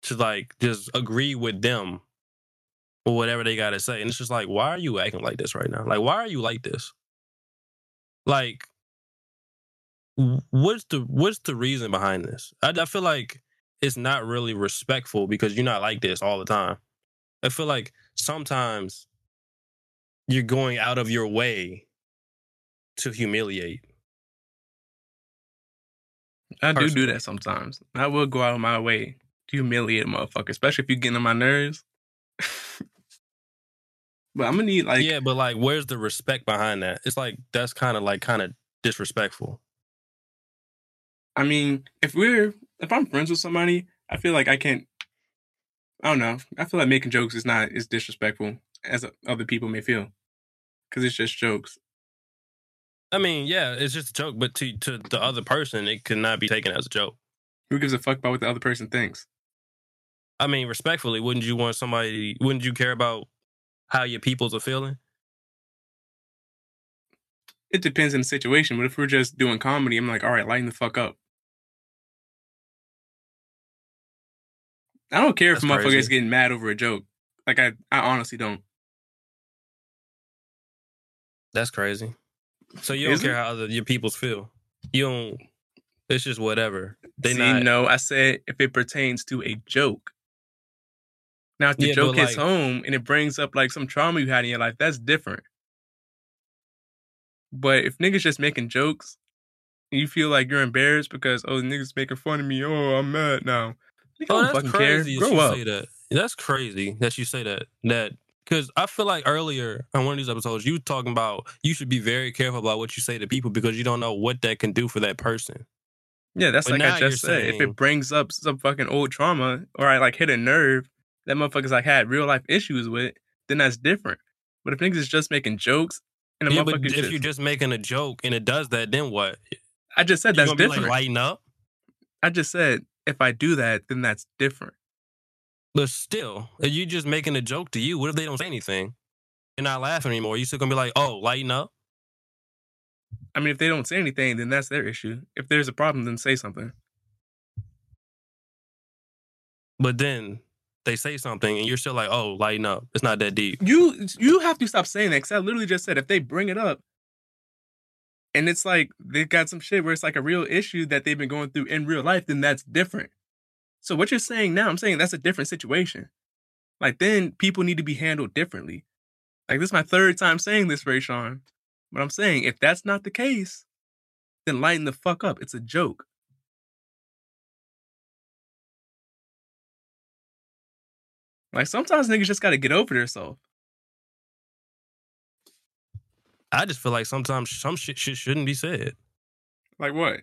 to like just agree with them or whatever they gotta say. And it's just like, why are you acting like this right now? Like, why are you like this? Like, what's the what's the reason behind this? I, I feel like it's not really respectful because you're not like this all the time. I feel like sometimes you're going out of your way to humiliate. I do do that sometimes. I will go out of my way to humiliate a motherfucker, especially if you're getting on my nerves. *laughs* but I'm gonna need like yeah, but like, where's the respect behind that? It's like that's kind of like kind of disrespectful. I mean, if we're if I'm friends with somebody, I feel like I can't. I don't know. I feel like making jokes is not as disrespectful as other people may feel, because it's just jokes. I mean, yeah, it's just a joke, but to to the other person, it could not be taken as a joke. Who gives a fuck about what the other person thinks? I mean, respectfully, wouldn't you want somebody? Wouldn't you care about how your peoples are feeling? It depends on the situation. But if we're just doing comedy, I'm like, all right, lighten the fuck up. I don't care if That's motherfuckers getting mad over a joke. Like I, I honestly don't. That's crazy. So you don't Is care how other your peoples feel. You don't. It's just whatever. They See, not. no, I said if it pertains to a joke. Now, if the Yeah, joke hits like- home and it brings up like some trauma you had in your life, that's different. But if niggas just making jokes and you feel like you're embarrassed because oh niggas making fun of me, oh I'm mad now. Nigga, Oh, don't that's fucking crazy care. that Grow you up. say that. That's crazy that you say that. That because I feel like earlier on one of these episodes, you were talking about you should be very careful about what you say to people because you don't know what that can do for that person. Yeah, that's But like I just said. If it brings up some fucking old trauma or I like hit a nerve that motherfuckers like had real life issues with, then that's different. But if niggas is just making jokes and Yeah, but if just, you're just making a joke and it does that, then what? I just said You that's different. like lighten up? I just said if I do that, then that's different. But still, if you just making a joke to you, what if they don't say anything? You're not laughing anymore. You still gonna be like, oh, lighten up? I mean, if they don't say anything, then that's their issue. If there's a problem, then say something. But then they say something and you're still like, oh, lighten up. It's not that deep. You you have to stop saying that because I literally just said if they bring it up and it's like they got some shit where it's like a real issue that they've been going through in real life, then that's different. So what you're saying now, I'm saying that's a different situation. Like then people need to be handled differently. Like this is my third time saying this, Ray Sean. But I'm saying if that's not the case, then lighten the fuck up. It's a joke. Like sometimes niggas just gotta get over themselves. I just feel like sometimes some shit, shit shouldn't be said. Like what?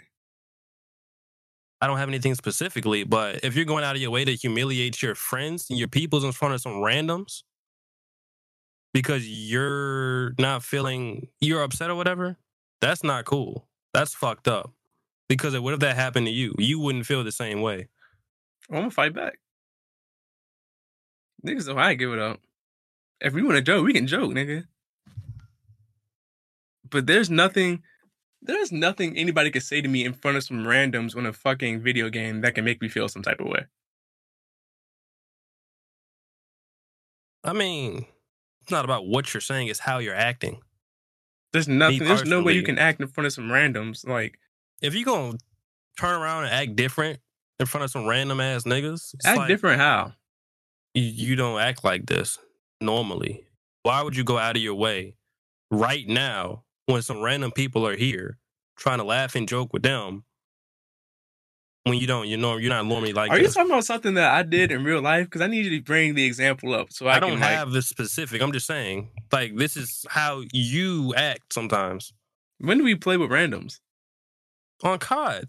I don't have anything specifically, but if you're going out of your way to humiliate your friends and your peoples in front of some randoms because you're not feeling you're upset or whatever, that's not cool. That's fucked up. Because what if that happened to you? You wouldn't feel the same way. I'm gonna fight back. Niggas know I give it up. If we want to joke, we can joke, nigga. But there's nothing, there's nothing anybody could say to me in front of some randoms on a fucking video game that can make me feel some type of way. I mean, it's not about what you're saying, it's how you're acting. There's nothing. There's no way you can act in front of some randoms. Like If you're gonna turn around and act different in front of some random ass niggas, act like, different. How? You, don't act like this normally. Why would you go out of your way right now when some random people are here trying to laugh and joke with them when you don't, you know, you're not normally like Are you talking about something that I did in real life? Because I need you to bring the example up so I, I don't can, like- have this specific. I'm just saying, like, this is how you act sometimes when do we play with randoms? on COD.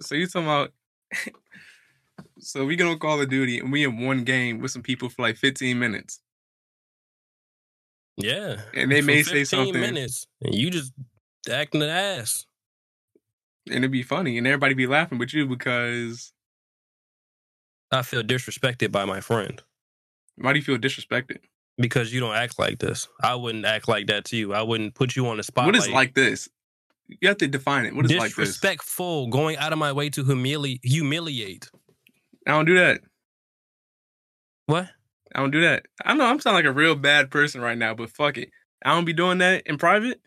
So you talking about? *laughs* so we get on Call of Duty and we in one game with some people for like 15 minutes, Yeah. and they may say something, minutes and you just acting an ass. and it'd be funny, and everybody be laughing with you because I feel disrespected by my friend why do you feel disrespected? because you don't act like this. I wouldn't act like that to you. I wouldn't put you on the spot. What is like this? You have to define it. What is like this? disrespectful? Going out of my way to humili- humiliate. I don't do that. What? I don't do that. I know I'm sounding like a real bad person right now, but fuck it. I don't be doing that in private.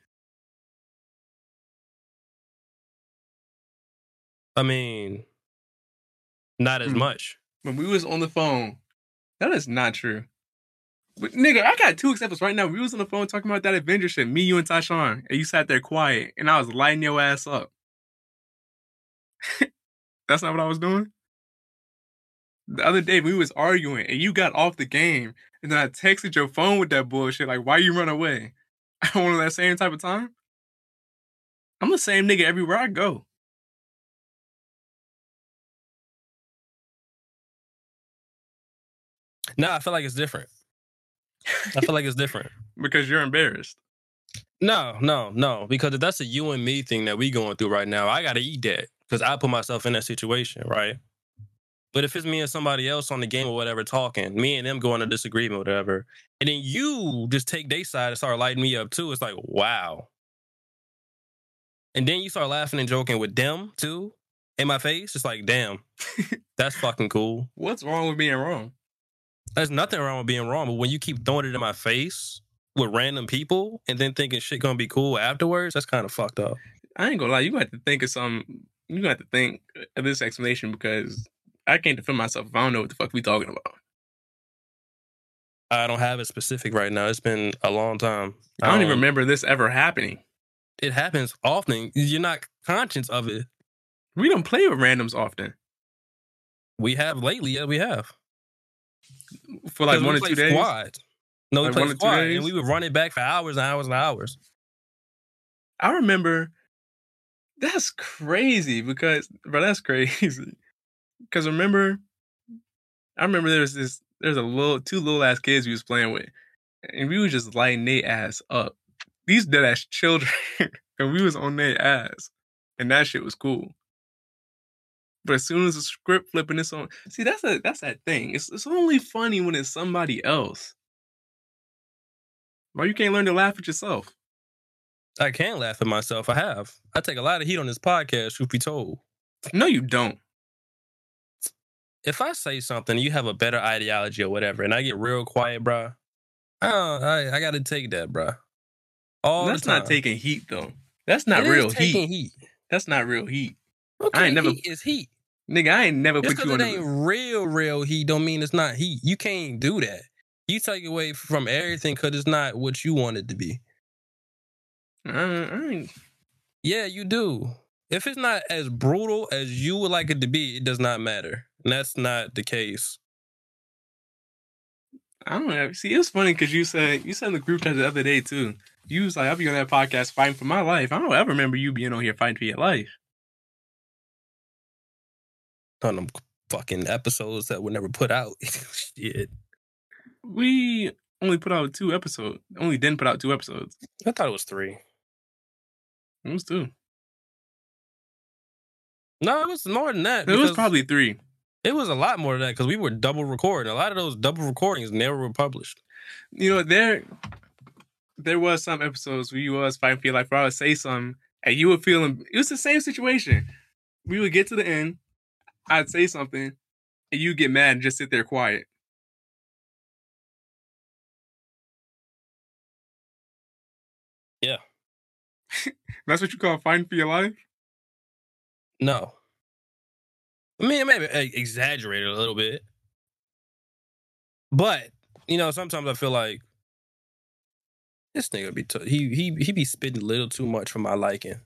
I mean, not as Hmm. much. When we was on the phone, that is not true. But, nigga, I got two examples right now. We was on the phone talking about that Avenger shit. Me, you, and Tashawn, and you sat there quiet, and I was lighting your ass up. *laughs* That's not what I was doing. The other day we was arguing, and you got off the game, and then I texted your phone with that bullshit. Like, why you run away? *laughs* I want that same type of time. I'm the same nigga everywhere I go. No, I feel like it's different. I feel like it's different. *laughs* because you're embarrassed. No, no, no. Because if that's a you and me thing that we going through right now, I gotta eat that. Because I put myself in that situation, right? But if it's me and somebody else on the game or whatever talking, me and them going to disagreement, whatever, and then you just take their side and start lighting me up too, it's like, wow. And then you start laughing and joking with them too in my face. It's like, damn, *laughs* that's fucking cool. What's wrong with being wrong? There's nothing wrong with being wrong, but when you keep throwing it in my face with random people and then thinking shit gonna be cool afterwards, that's kind of fucked up. I ain't gonna lie, you gonna have to think of some. You gonna have to think of this explanation because I can't defend myself if I don't know what the fuck we talking about. I don't have it specific right now. It's been a long time. I don't even Um, remember this ever happening. It happens often. You're not conscious of it. We don't play with randoms often We have lately, yeah, we have. for like one or two days. Squad. No, we Like play one or squad, and we would run it back for hours and hours and hours. I remember That's crazy because, bro, that's *laughs* crazy. Because remember, I remember there was this, there's a little, two little ass kids we was playing with, and we was just lighting their ass up. These dead ass *laughs* children, and we was on their ass, and that shit was cool. But as soon as the script flipping it's on, see that's a that's that thing. It's it's only funny when it's somebody else. Why you can't learn to laugh at yourself? I can laugh at myself. I have. I take a lot of heat on this podcast, truth be told. No, you don't. If I say something, you have a better ideology or whatever, and I get real quiet, bruh, I, don't- I, I got to take that, bruh. All That's not taking heat though. That's not It real taking heat. heat. That's not real heat. Okay, ain't never- is heat. Nigga, I ain't never Just put you on it the ain't real, real heat don't mean it's not heat. You can't do that. You take away from everything because it's not what you want it to be. I, I ain't, Yeah, you do. If it's not as brutal as you would like it to be, it does not matter. And that's not the case. I don't know. See, it was funny because you said you said in the group chat the other day too. You was like, I'll be on that podcast fighting for my life. I don't ever remember you being on here fighting for your life. On them fucking episodes that were never put out. *laughs* Shit. We only put out two episodes. Only didn't put out two episodes. I thought it was three. It was two. No, it was more than that. It was probably three. It was a lot more than that because we were double recording. A lot of those double recordings never were published. You know, there there was some episodes where you was fighting for your life. Where I would say something and you were feeling it was the same situation. We would get to the end, I'd say something, and you get mad and just sit there quiet. Yeah. *laughs* That's what you call fighting for your life? No. I mean, maybe I exaggerated a little bit. But, you know, sometimes I feel like this nigga be t- he he he be spitting a little too much for my liking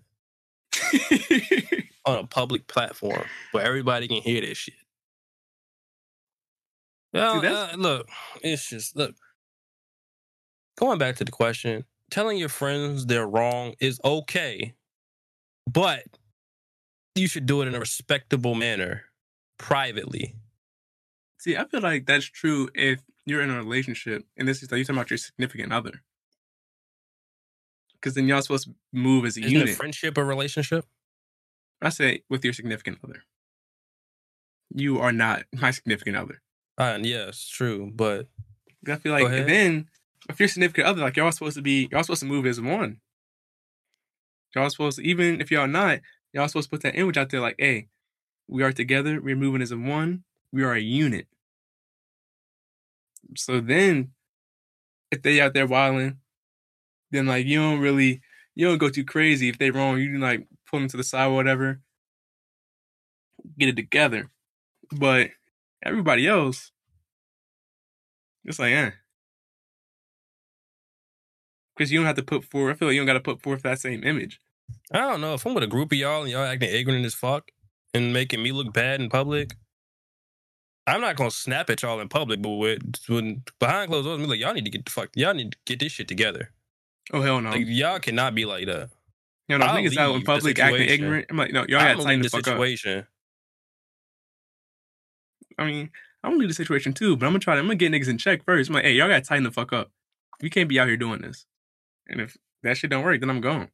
*laughs* on a public platform where everybody can hear this shit. Yeah, uh, look, it's just look. Going back to the question, telling your friends they're wrong is okay, but you should do it in a respectable manner, privately. See, I feel like that's true if you're in a relationship and this is like you're talking about your significant other. Because then y'all supposed to move as a Isn't unit. a friendship or relationship? I say with your significant other. You are not my significant other. Uh, yes, true, but I feel like then if your significant other, like y'all supposed to be, y'all supposed to move as one. Y'all supposed to, even if y'all not, y'all supposed to put that image out there like, hey, we are together, we're moving as a one, we are a unit. So then if they out there wilding, then like you don't really you don't go too crazy if they wrong. You like pull them to the side or whatever. Get it together. But everybody else, it's like, eh. Because you don't have to put forth, I feel like you don't got to put forth that same image. I don't know if I'm with a group of y'all and y'all acting ignorant as fuck and making me look bad in public. I'm not gonna snap at y'all in public, but with, when behind closed doors, I'm like, y'all need to get the fuck, y'all need to get this shit together. Oh, hell no. Like, y'all cannot be like that. you know, niggas out in public acting situation. ignorant. I'm like, no, y'all I'm got to tighten leave the the fuck up. situation. I mean, I'm gonna leave the situation too, but I'm gonna try. to. I'm gonna get niggas in check first. I'm like, hey, y'all gotta tighten the fuck up. We can't be out here doing this. And if that shit don't work, then I'm gone.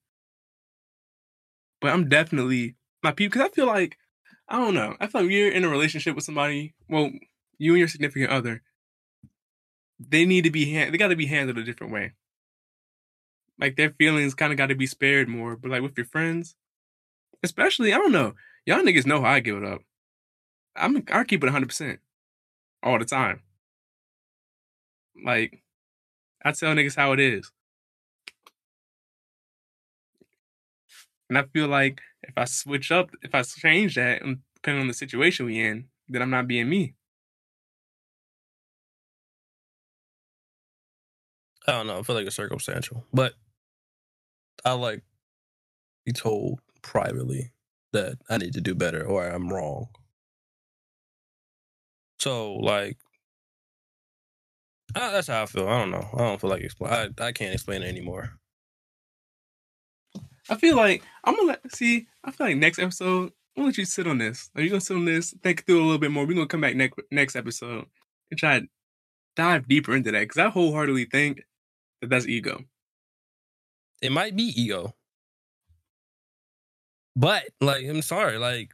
But I'm definitely my people because I feel like I don't know. I feel like you're in a relationship with somebody. Well, you and your significant other. They need to be hand. They got to be handled a different way. Like their feelings kind of got to be spared more. But like with your friends, especially, I don't know. Y'all niggas know how I give it up. I'm I keep it 100 percent all the time. Like I tell niggas how it is, and I feel like if I switch up, if I change that, depending on the situation we in, then I'm not being me. I don't know. I feel like it's circumstantial, but I like be told privately that I need to do better or I'm wrong. So like, uh, that's how I feel. I don't know. I don't feel like explain. I I can't explain it anymore. I feel like I'm gonna let see. I feel like next episode, I'm gonna let you sit on this. Are you gonna sit on this? Think through a little bit more. We're gonna come back next next episode and try to dive deeper into that because I wholeheartedly think that that's ego. It might be ego. But like, I'm sorry, like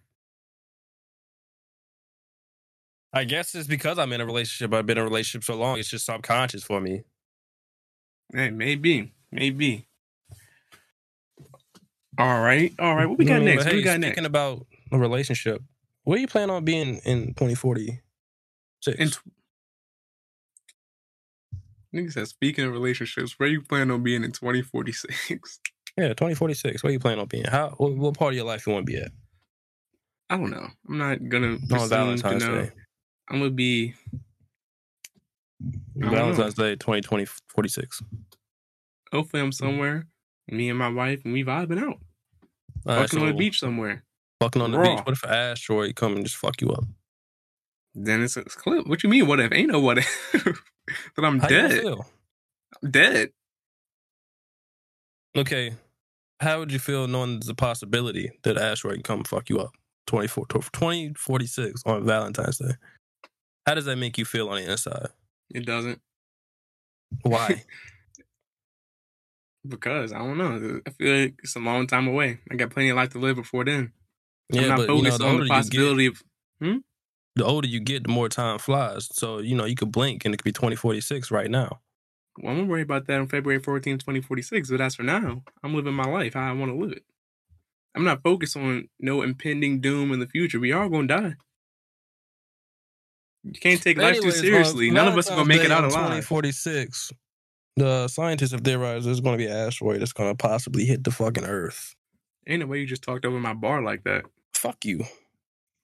I guess it's because I'm in a relationship. I've been in a relationship so long. It's just subconscious for me. Hey, maybe, maybe. All right, all right. What we got Mm, next? but What we hey, got speaking next? about a relationship, where you plan on being in 2046? In tw- Nigga said, speaking of relationships, where you plan on being in 2046? *laughs* yeah, 2046. Where you plan on being? How? What, what part of your life you want to be at? I don't know. I'm not gonna On presume to Valentine's know. Day. I'm gonna be. Valentine's Day 2020 46. hopefully I'm somewhere, me and my wife, and we vibing out. All right, Fucking on the beach somewhere. Fucking on the Raw. beach. What if an asteroid come and just fuck you up? Then it's a clip. What you mean? What if? Ain't no what if. *laughs* that I'm How dead. I'm dead. Okay. How would you feel knowing there's a possibility that an asteroid can come fuck you up? 24, 2046 on Valentine's Day. How does that make you feel on the inside? It doesn't. Why? *laughs* Because I don't know. I feel like it's a long time away. I got plenty of life to live before then. I'm yeah, not but you know, focused the on the possibility of get, the older you get, the more time flies. So you know, you could blink and it could be 2046 right now. Well, I'm gonna worry about that on February 14, 2046. But as for now, I'm living my life how I want to live it. I'm not focused on no impending doom in the future. We are gonna die. You can't take life Anyways, too seriously. on None of us are gonna make it out Valentine's Day in alive. 2046. The scientists have theorized there's going to be an asteroid that's going to possibly hit the fucking Earth. Ain't no way you just talked over my bar like that. Fuck you.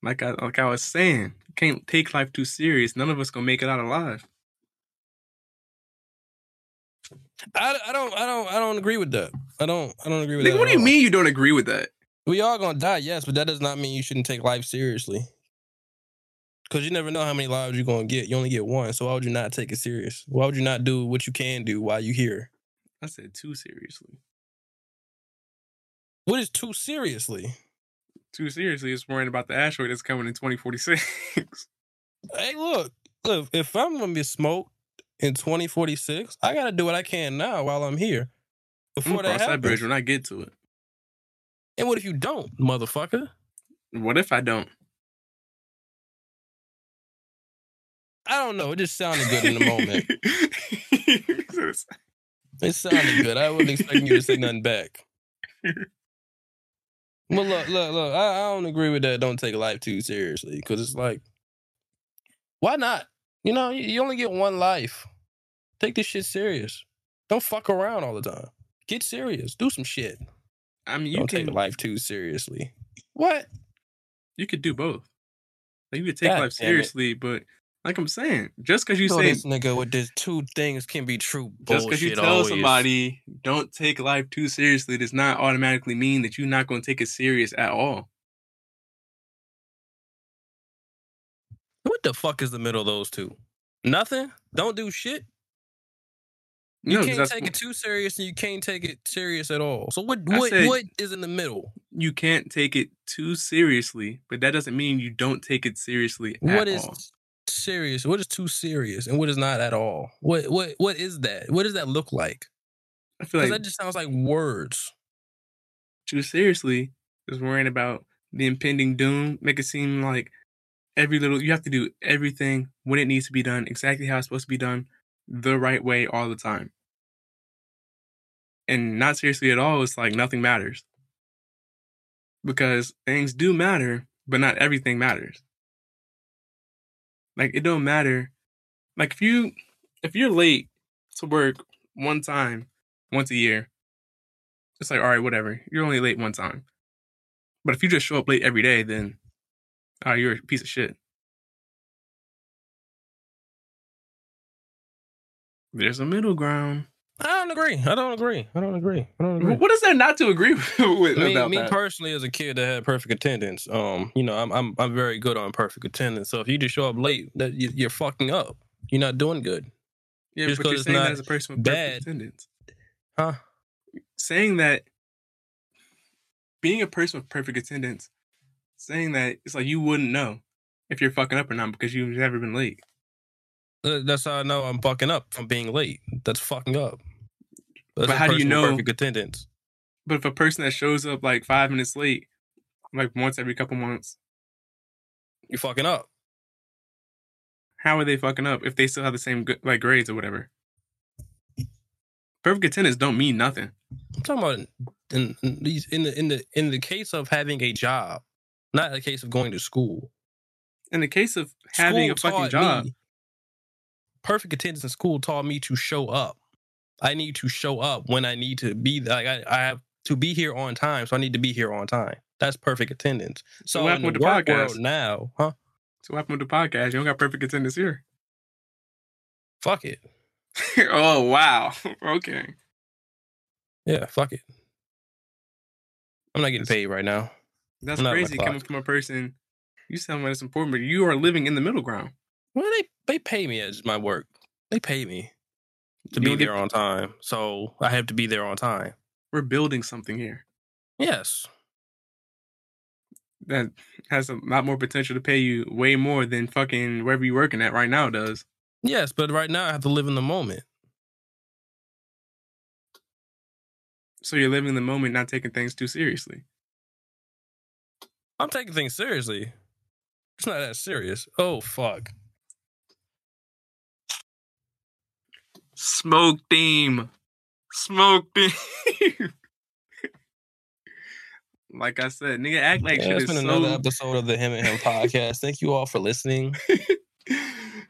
Like I like I was saying, you can't take life too serious. None of us gonna make it out alive. I, I don't I don't I don't agree with that. I don't I don't agree with Nigga, that. what do you all. mean you don't agree with that? We are gonna die, yes, but that does not mean you shouldn't take life seriously. Cause you never know how many lives you're gonna get. You only get one, so why would you not take it serious? Why would you not do what you can do while you're here? I said too seriously. What is too seriously? Too seriously is worrying about the asteroid that's coming in 2046. Hey, look, look. If I'm gonna be smoked in 2046, I gotta do what I can now while I'm here. I'm Before gonna that cross that happens. bridge when I get to it. and what if you don't, motherfucker? What if I don't? I don't know. It just sounded good in the moment. *laughs* It sounded good. I wasn't expecting you to say nothing back. Well, look, look, look. I, I don't agree with that. Don't take life too seriously because it's like, why not? You know, you, you only get one life. Take this shit serious. Don't fuck around all the time. Get serious. Do some shit. I mean, you don't can take life too seriously. What? you could do both. Like, you could take God life seriously, but like I'm saying, just because you know say this nigga with this two things can be true just because you tell always. somebody don't take life too seriously does not automatically mean that you're not going to take it serious at all. What the fuck is the middle of those two? Nothing. Don't do shit. You No, can't take it too serious, and you can't take it serious at all. So what? What? what is in the middle? you can't take it too seriously, but that doesn't mean you don't take it seriously at What is all. Serious? What is too serious, and what is not at all? What? What? What is that? What does that look like? I feel like that just sounds like words. too seriously is worrying about the impending doom. Make it seem like every little you have to do everything when it needs to be done, exactly how it's supposed to be done, the right way all the time. And not seriously at all, it's like nothing matters. Because things do matter, but not everything matters. Like it don't matter. Like if you if you're late to work one time, once a year, it's like, all right, whatever. You're only late one time. But if you just show up late every day, then uh, you're a piece of shit. There's a middle ground. I don't agree. I don't agree. I don't agree. I don't agree. What is there not to agree *laughs* with me, about me that? personally, as a kid that had perfect attendance, um, you know, I'm I'm I'm very good on perfect attendance. So if you just show up late, that you, you're fucking up. You're not doing good, yeah, just but 'cause you're saying that as a person with bad. perfect attendance. huh? Saying that being a person with perfect attendance, saying that it's like you wouldn't know if you're fucking up or not because you've never been late. Uh, That's how I know I'm fucking up from being late. That's fucking up. That's But how do you know- Perfect attendance. But if a person that shows up like five minutes late, like once every couple months, You fucking up. how are they fucking up if they still have the same like grades or whatever? Perfect attendance don't mean nothing. I'm talking about in, in these in the in the in the case of having a job, not the case of going to school. In the case of having a fucking job, me- perfect attendance in school taught me to show up. I need to show up when I need to be. Like I, I have to be here on time, so I need to be here on time. That's perfect attendance. So what in the with the work podcast? world now, huh? so what happened with the podcast? You don't got perfect attendance here. Fuck it. *laughs* oh wow. *laughs* okay. Yeah, fuck it. I'm not getting paid right now. That's I'm not on my crazy coming from a person. You sound like it's important, but you are living in the middle ground. Well, they they pay me as my work. They pay me to be there on time, so I have to be there on time. We're building something here Yes, that has a lot more potential to pay you way more than fucking wherever you're working at right now does. yes, but right now I have to live in the moment. So you're living in the moment, not taking things too seriously. I'm taking things seriously. It's not that serious. Oh fuck. Smoke theme. Smoke theme. *laughs* like I said, nigga, act like yeah, shit it's is been so. another episode of the Him and Him podcast. Thank you all for listening. *laughs*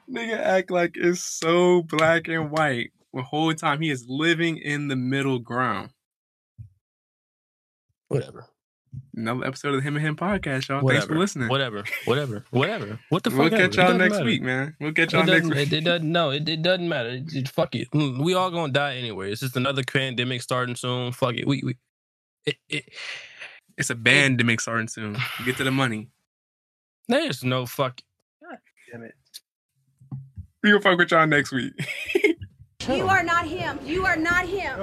nigga, act like it's so black and white. The whole time he is living in the middle ground. Whatever. Another episode of the Him and Him podcast, y'all. Whatever. Thanks for listening. Whatever. Whatever. Whatever. What the fuck? We'll catch y'all next matter. week, man. We'll catch y'all next week. it, it doesn't. No, it, it doesn't matter. It, it- fuck it. Mm, We all gonna die anyway. It's just another pandemic starting soon. Fuck it. We we. It, it, It's a band to make starting soon. Get to the money. there's no fuck. God damn it. We gonna fuck with y'all next week. *laughs* You are not him. You are not him.